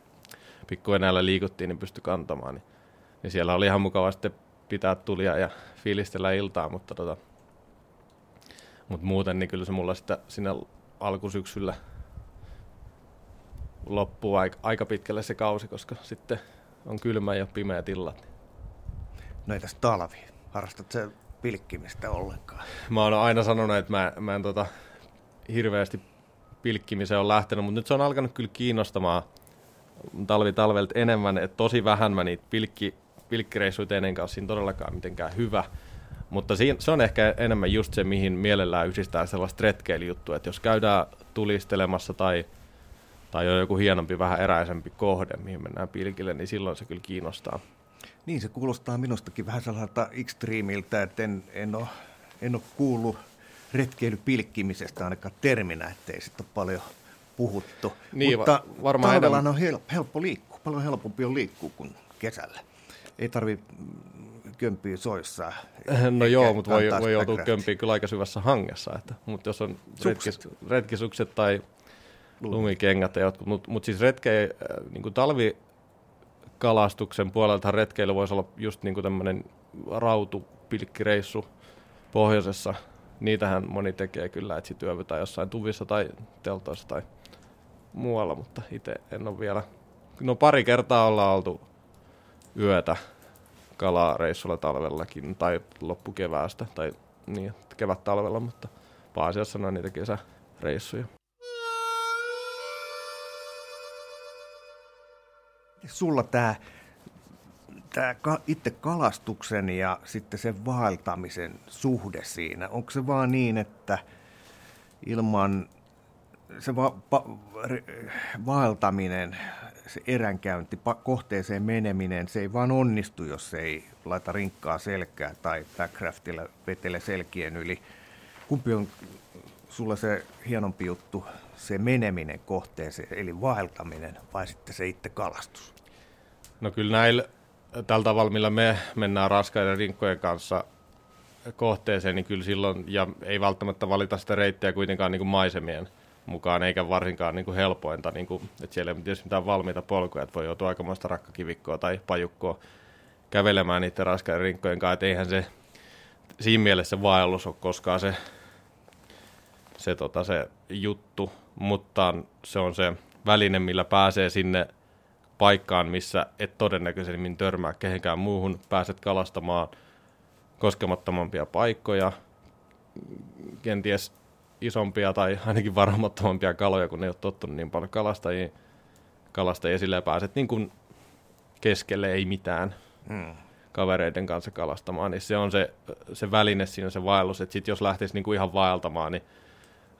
pikkuvenäjällä liikuttiin, niin pystyi kantamaan. Niin, niin siellä oli ihan mukava sitten pitää tulia ja fiilistellä iltaa, mutta tota, mutta muuten niin kyllä se mulla sitten sinne alkusyksyllä loppuu aika, aika pitkälle se kausi, koska sitten on kylmä ja pimeä illat. No entäs talvi? Harrastat se pilkkimistä ollenkaan? Mä oon aina sanonut, että mä, mä en tota, hirveästi pilkkimiseen on lähtenyt, mutta nyt se on alkanut kyllä kiinnostamaan talvi talvelta enemmän, että tosi vähän mä niitä pilkki, pilkkireissuja ennen kanssa siinä todellakaan mitenkään hyvä. Mutta siinä, se on ehkä enemmän just se, mihin mielellään yhdistää sellaista retkeilijuttua, että jos käydään tulistelemassa tai, tai on joku hienompi, vähän eräisempi kohde, mihin mennään pilkille, niin silloin se kyllä kiinnostaa. Niin, se kuulostaa minustakin vähän sellaiselta ekstriimiltä, että en, en, ole, en ole kuullut retkeilypilkkimisestä ainakaan terminä, ettei sitten ole paljon puhuttu. Niin, Mutta va- varmaan talvella on helppo, helppo liikkua, paljon helpompi on liikkua kuin kesällä. Ei tarvi kömpiä soissa. No joo, mutta voi, voi joutua kömpiä kyllä aika syvässä hangessa. Että, mutta jos on retkis, retkisukset tai lumikengät ja jotkut, mutta mut siis retke, äh, niin talvi kalastuksen puolelta retkeily voisi olla just niin kuin tämmöinen rautupilkkireissu pohjoisessa. Niitähän moni tekee kyllä, että sitten yövytään jossain tuvissa tai teltoissa tai muualla, mutta itse en ole vielä. No pari kertaa ollaan oltu yötä kalaa reissulla talvellakin tai loppukeväästä tai niin, kevät talvella, mutta pääasiassa on niitä kesäreissuja. Sulla tämä tää itse kalastuksen ja sitten sen vaeltamisen suhde siinä, onko se vaan niin, että ilman se va- pa- vaeltaminen, se eränkäynti, pa- kohteeseen meneminen, se ei vaan onnistu, jos ei laita rinkkaa selkää tai backcraftilla vetele selkien yli. Kumpi on sulla se hienompi juttu, se meneminen kohteeseen, eli vaeltaminen, vai sitten se itse kalastus? No kyllä näillä, tällä tavalla, millä me mennään raskaiden rinkkojen kanssa kohteeseen, niin kyllä silloin, ja ei välttämättä valita sitä reittiä kuitenkaan niin kuin maisemien mukaan, eikä varsinkaan niin kuin helpointa, niin kuin, että siellä ei tietysti mitään valmiita polkuja, että voi joutua aikamoista rakkakivikkoa tai pajukkoa kävelemään niiden raskaiden rinkkojen kanssa, että eihän se siinä mielessä vaellus ole koskaan se, se, tota, se juttu, mutta se on se väline, millä pääsee sinne paikkaan, missä et todennäköisemmin törmää kehenkään muuhun, pääset kalastamaan koskemattomampia paikkoja, kenties isompia tai ainakin varmattomampia kaloja, kun ne ei ole tottunut niin paljon kalastajia, kalastajia. Sillä pääset niin kuin keskelle ei mitään hmm. kavereiden kanssa kalastamaan, niin se on se, se väline siinä, se vaellus, että sit jos lähtisi niin kuin ihan vaeltamaan, niin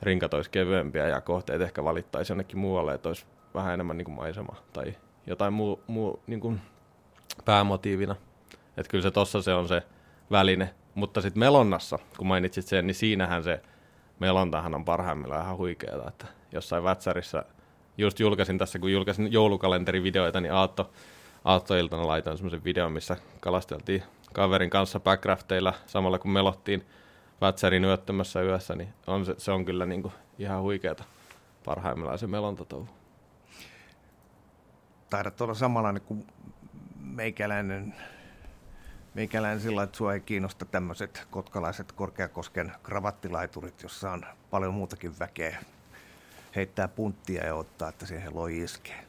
rinkat olisi kevyempiä ja kohteet ehkä valittaisi jonnekin muualle, että olisi vähän enemmän niin kuin maisema tai jotain muu, muu niin kuin päämotiivina. Että kyllä se tossa se on se väline. Mutta sitten melonnassa, kun mainitsit sen, niin siinähän se melontahan on parhaimmillaan ihan huikeaa. Että jossain Vätsärissä, just julkaisin tässä, kun julkaisin joulukalenterivideoita, niin Aatto, Aattoiltana laitoin semmoisen videon, missä kalasteltiin kaverin kanssa backrafteilla samalla kun melottiin Vätsärin yöttömässä yössä, niin on se, se on kyllä niin kuin ihan huikeata parhaimmillaan se melontatouhu taidat olla samanlainen kuin meikäläinen, meikäläinen sillä että sua ei kiinnosta tämmöiset kotkalaiset Korkeakosken kravattilaiturit, jossa on paljon muutakin väkeä. Heittää punttia ja ottaa, että siihen loi iskee.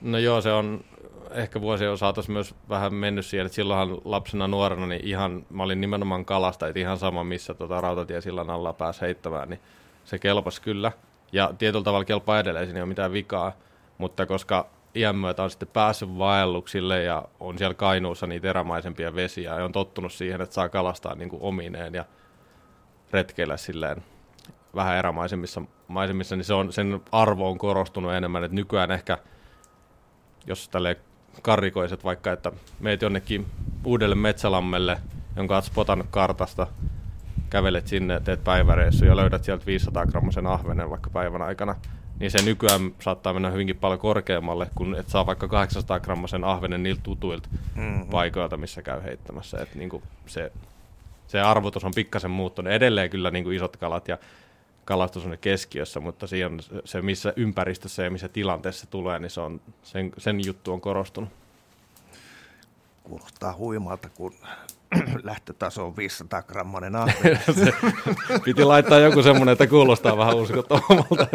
No joo, se on ehkä vuosien saatossa myös vähän mennyt siihen, että silloinhan lapsena nuorena niin ihan, mä olin nimenomaan kalasta, että ihan sama missä tota rautatiesillan alla pääsi heittämään, niin se kelpasi kyllä. Ja tietyllä tavalla kelpaa edelleen, siinä ei ole mitään vikaa, mutta koska iän myötä on sitten päässyt vaelluksille ja on siellä Kainuussa niitä erämaisempia vesiä ja on tottunut siihen, että saa kalastaa niin kuin omineen ja retkeillä silleen vähän erämaisemmissa maisemissa, niin se on, sen arvo on korostunut enemmän, että nykyään ehkä, jos tälle karrikoiset vaikka, että meet jonnekin uudelle metsälammelle, jonka olet spotannut kartasta, kävelet sinne, teet päiväreissu ja löydät sieltä 500 grammasen ahvenen vaikka päivän aikana, niin se nykyään saattaa mennä hyvinkin paljon korkeammalle, kun et saa vaikka 800 grammasen ahvenen niiltä tutuilta mm-hmm. paikoilta, missä käy heittämässä. Et niin kuin se, se arvotus on pikkasen muuttunut. Edelleen kyllä niin kuin isot kalat ja kalastus on keskiössä, mutta siihen se, missä ympäristössä ja missä tilanteessa tulee, niin se on, sen, sen juttu on korostunut. Kuulostaa huimalta, kun lähtötaso on 500 grammanen se, Piti laittaa joku semmoinen, että kuulostaa vähän uskottavammalta.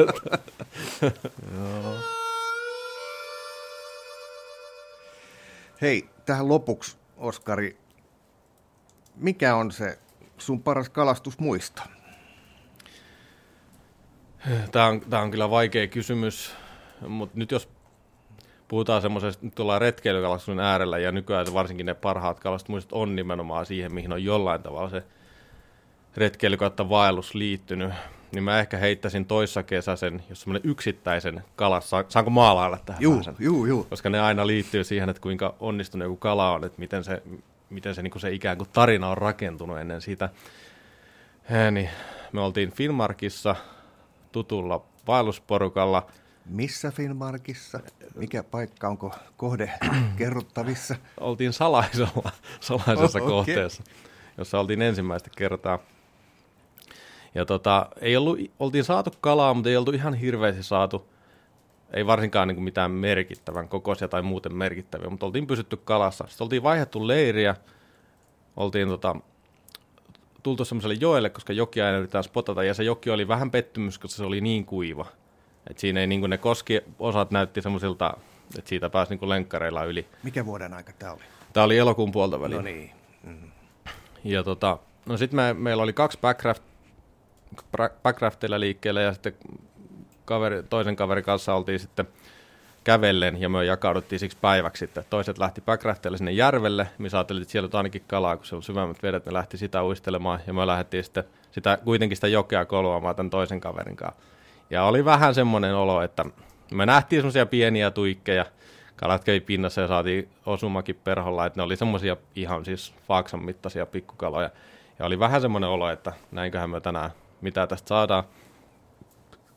Hei, tähän lopuksi, Oskari, mikä on se sun paras kalastusmuisto? Tämä on, tämä on kyllä vaikea kysymys, mutta nyt jos puhutaan semmoisesta, nyt ollaan retkeilykalastuksen äärellä ja nykyään varsinkin ne parhaat kalastusmuistot on nimenomaan siihen, mihin on jollain tavalla se retkeily kautta vaellus liittynyt, niin mä ehkä heittäisin toissa kesäsen, jos semmoinen yksittäisen kalas, saanko maalailla tähän juu, juu, juu. Koska ne aina liittyy siihen, että kuinka onnistunut joku kala on, että miten se, miten se, niin se ikään kuin tarina on rakentunut ennen sitä. He, niin me oltiin Finmarkissa tutulla vaellusporukalla – missä Finnmarkissa? Mikä paikka? Onko kohde kerrottavissa? Oltiin salaisella, salaisessa oh, kohteessa, okay. jossa oltiin ensimmäistä kertaa. Ja tota, ei ollut, oltiin saatu kalaa, mutta ei oltu ihan hirveästi saatu. Ei varsinkaan niin kuin mitään merkittävän kokoisia tai muuten merkittäviä, mutta oltiin pysytty kalassa. Sitten oltiin vaihdettu leiriä. Oltiin tota, tultu semmoiselle joelle, koska jokia aina yritetään spotata, ja se joki oli vähän pettymys, koska se oli niin kuiva. Et siinä ei niin ne koski osat näytti semmoisilta, että siitä pääsi niin lenkkareilla yli. Mikä vuoden aika tämä oli? Tämä oli elokuun puolta väliin. No niin. Mm. Ja tota, no sitten me, meillä oli kaksi backcraft, backcraftilla liikkeellä ja sitten kaveri, toisen kaverin kanssa oltiin sitten kävellen ja me jakauduttiin siksi päiväksi sitten. Toiset lähti backcraftilla sinne järvelle, missä ajattelin, että siellä on ainakin kalaa, kun se on syvemmät vedet, ne lähti sitä uistelemaan ja me lähdettiin sitten sitä, kuitenkin sitä jokea kolvaamaan tämän toisen kaverin kanssa. Ja oli vähän semmoinen olo, että me nähtiin semmoisia pieniä tuikkeja, kalat kävi pinnassa ja saatiin osumakin perholla, että ne oli semmoisia ihan siis faaksan mittaisia pikkukaloja. Ja oli vähän semmoinen olo, että näinköhän me tänään mitä tästä saadaan.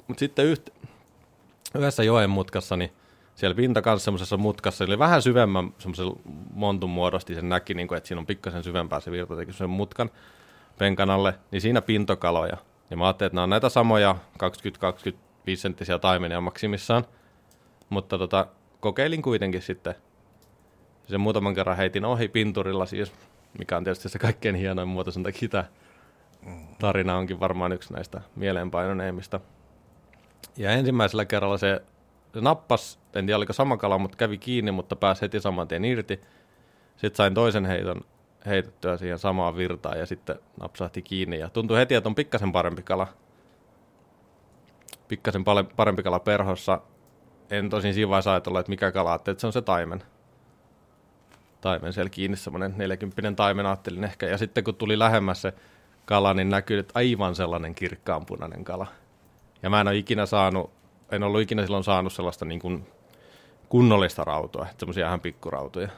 Mutta sitten yht, yhdessä joen mutkassa, niin siellä pinta kanssa semmoisessa mutkassa, eli vähän syvemmän semmoisen montun muodosti, sen näki, niin kuin, että siinä on pikkasen syvempää se virta, teki sen mutkan penkan alle, niin siinä pintokaloja. Ja mä ajattelin, että nämä on näitä samoja 20-25 senttisiä taimenia maksimissaan, mutta tota, kokeilin kuitenkin sitten. Sen muutaman kerran heitin ohi pinturilla siis, mikä on tietysti se kaikkein hienoin muoto, sen takia tämä tarina onkin varmaan yksi näistä mieleenpainoneimmista. Ja ensimmäisellä kerralla se, se nappas, en tiedä oliko sama kala, mutta kävi kiinni, mutta pääsi heti saman tien irti. Sitten sain toisen heiton heitettyä siihen samaan virtaan ja sitten napsahti kiinni. Ja tuntui heti, että on pikkasen parempi kala. Pikkasen parempi kala perhossa. En tosin siinä vaiheessa ajatella, että mikä kala, että se on se taimen. Taimen siellä kiinni, semmoinen 40 taimen ajattelin ehkä. Ja sitten kun tuli lähemmäs se kala, niin näkyy, että aivan sellainen kirkkaanpunainen kala. Ja mä en ole ikinä saanut, en ollut ikinä silloin saanut sellaista niin kuin kunnollista rautoa, semmoisia ihan pikkurautoja.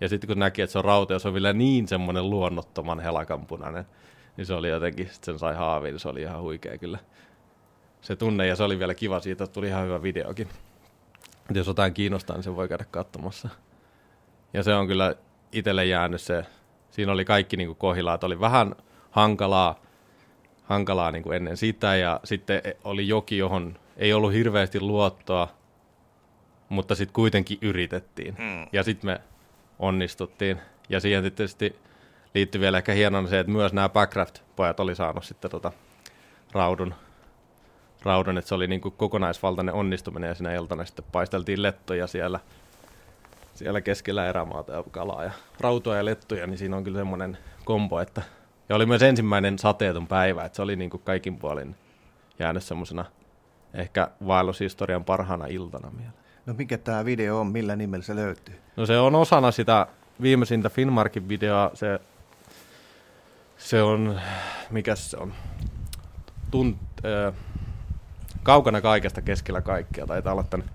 Ja sitten kun näki, että se on rauta ja se on vielä niin semmoinen luonnottoman helakanpunainen, niin se oli jotenkin, sen sai haaviin, niin se oli ihan huikea kyllä se tunne, ja se oli vielä kiva siitä, tuli ihan hyvä videokin. Et jos jotain kiinnostaa, niin se voi käydä katsomassa. Ja se on kyllä itselle jäänyt se, siinä oli kaikki niin kuin että oli vähän hankalaa, hankalaa niin kuin ennen sitä, ja sitten oli joki, johon ei ollut hirveästi luottoa, mutta sitten kuitenkin yritettiin. Hmm. Ja sitten me onnistuttiin. Ja siihen tietysti liittyy vielä ehkä hienona se, että myös nämä Backcraft-pojat oli saanut sitten tota raudun, raudun, että se oli niin kuin kokonaisvaltainen onnistuminen ja siinä iltana sitten paisteltiin lettoja siellä, siellä keskellä erämaata ja kalaa ja rautoja ja lettoja, niin siinä on kyllä semmoinen kombo, että ja oli myös ensimmäinen sateeton päivä, että se oli niin kuin kaikin puolin jäänyt semmoisena ehkä vaellushistorian parhaana iltana mieleen. No mikä tämä video on, millä nimellä se löytyy? No se on osana sitä viimeisintä Finmarkin videoa, se, se on, mikä se on, Tunt, äh, kaukana kaikesta keskellä kaikkea, taitaa olla tämän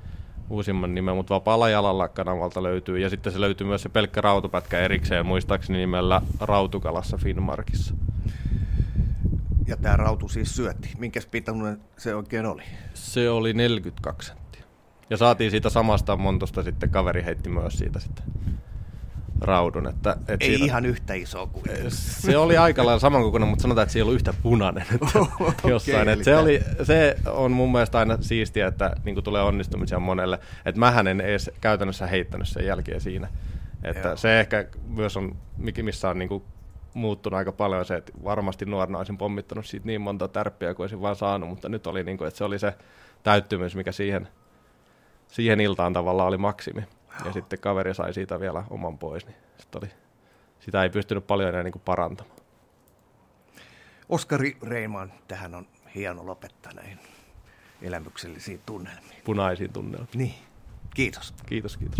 uusimman nimen, mutta vapaalla jalalla kanavalta löytyy. Ja sitten se löytyy myös se pelkkä rautupätkä erikseen, muistaakseni nimellä Rautukalassa Finmarkissa. Ja tämä rautu siis syötti. Minkäs pituinen se oikein oli? Se oli 42 senttiä. Ja saatiin siitä samasta montosta sitten, kaveri heitti myös siitä sitten raudun. Että, et Ei siitä, ihan yhtä iso kuin. Se oli aika lailla samankokoinen, mutta sanotaan, että se ei ollut yhtä punainen. Että okay, jossain. Että se, oli, se on mun mielestä aina siistiä, että niin tulee onnistumisia monelle. Että mähän en edes käytännössä heittänyt sen jälkeen siinä. Että Joo. se ehkä myös on, missä on niin kuin muuttunut aika paljon se, että varmasti nuorena olisin pommittanut siitä niin monta tärppiä kuin olisin vaan saanut, mutta nyt oli niin kuin, että se oli se täyttymys, mikä siihen, siihen iltaan tavallaan oli maksimi. Ja sitten kaveri sai siitä vielä oman pois, niin oli, sitä ei pystynyt paljon enää niin kuin parantamaan. Oskari Reiman, tähän on hieno lopettaa näihin elämyksellisiin tunnelmiin. Punaisiin tunnelmiin. Niin. Kiitos. Kiitos, kiitos.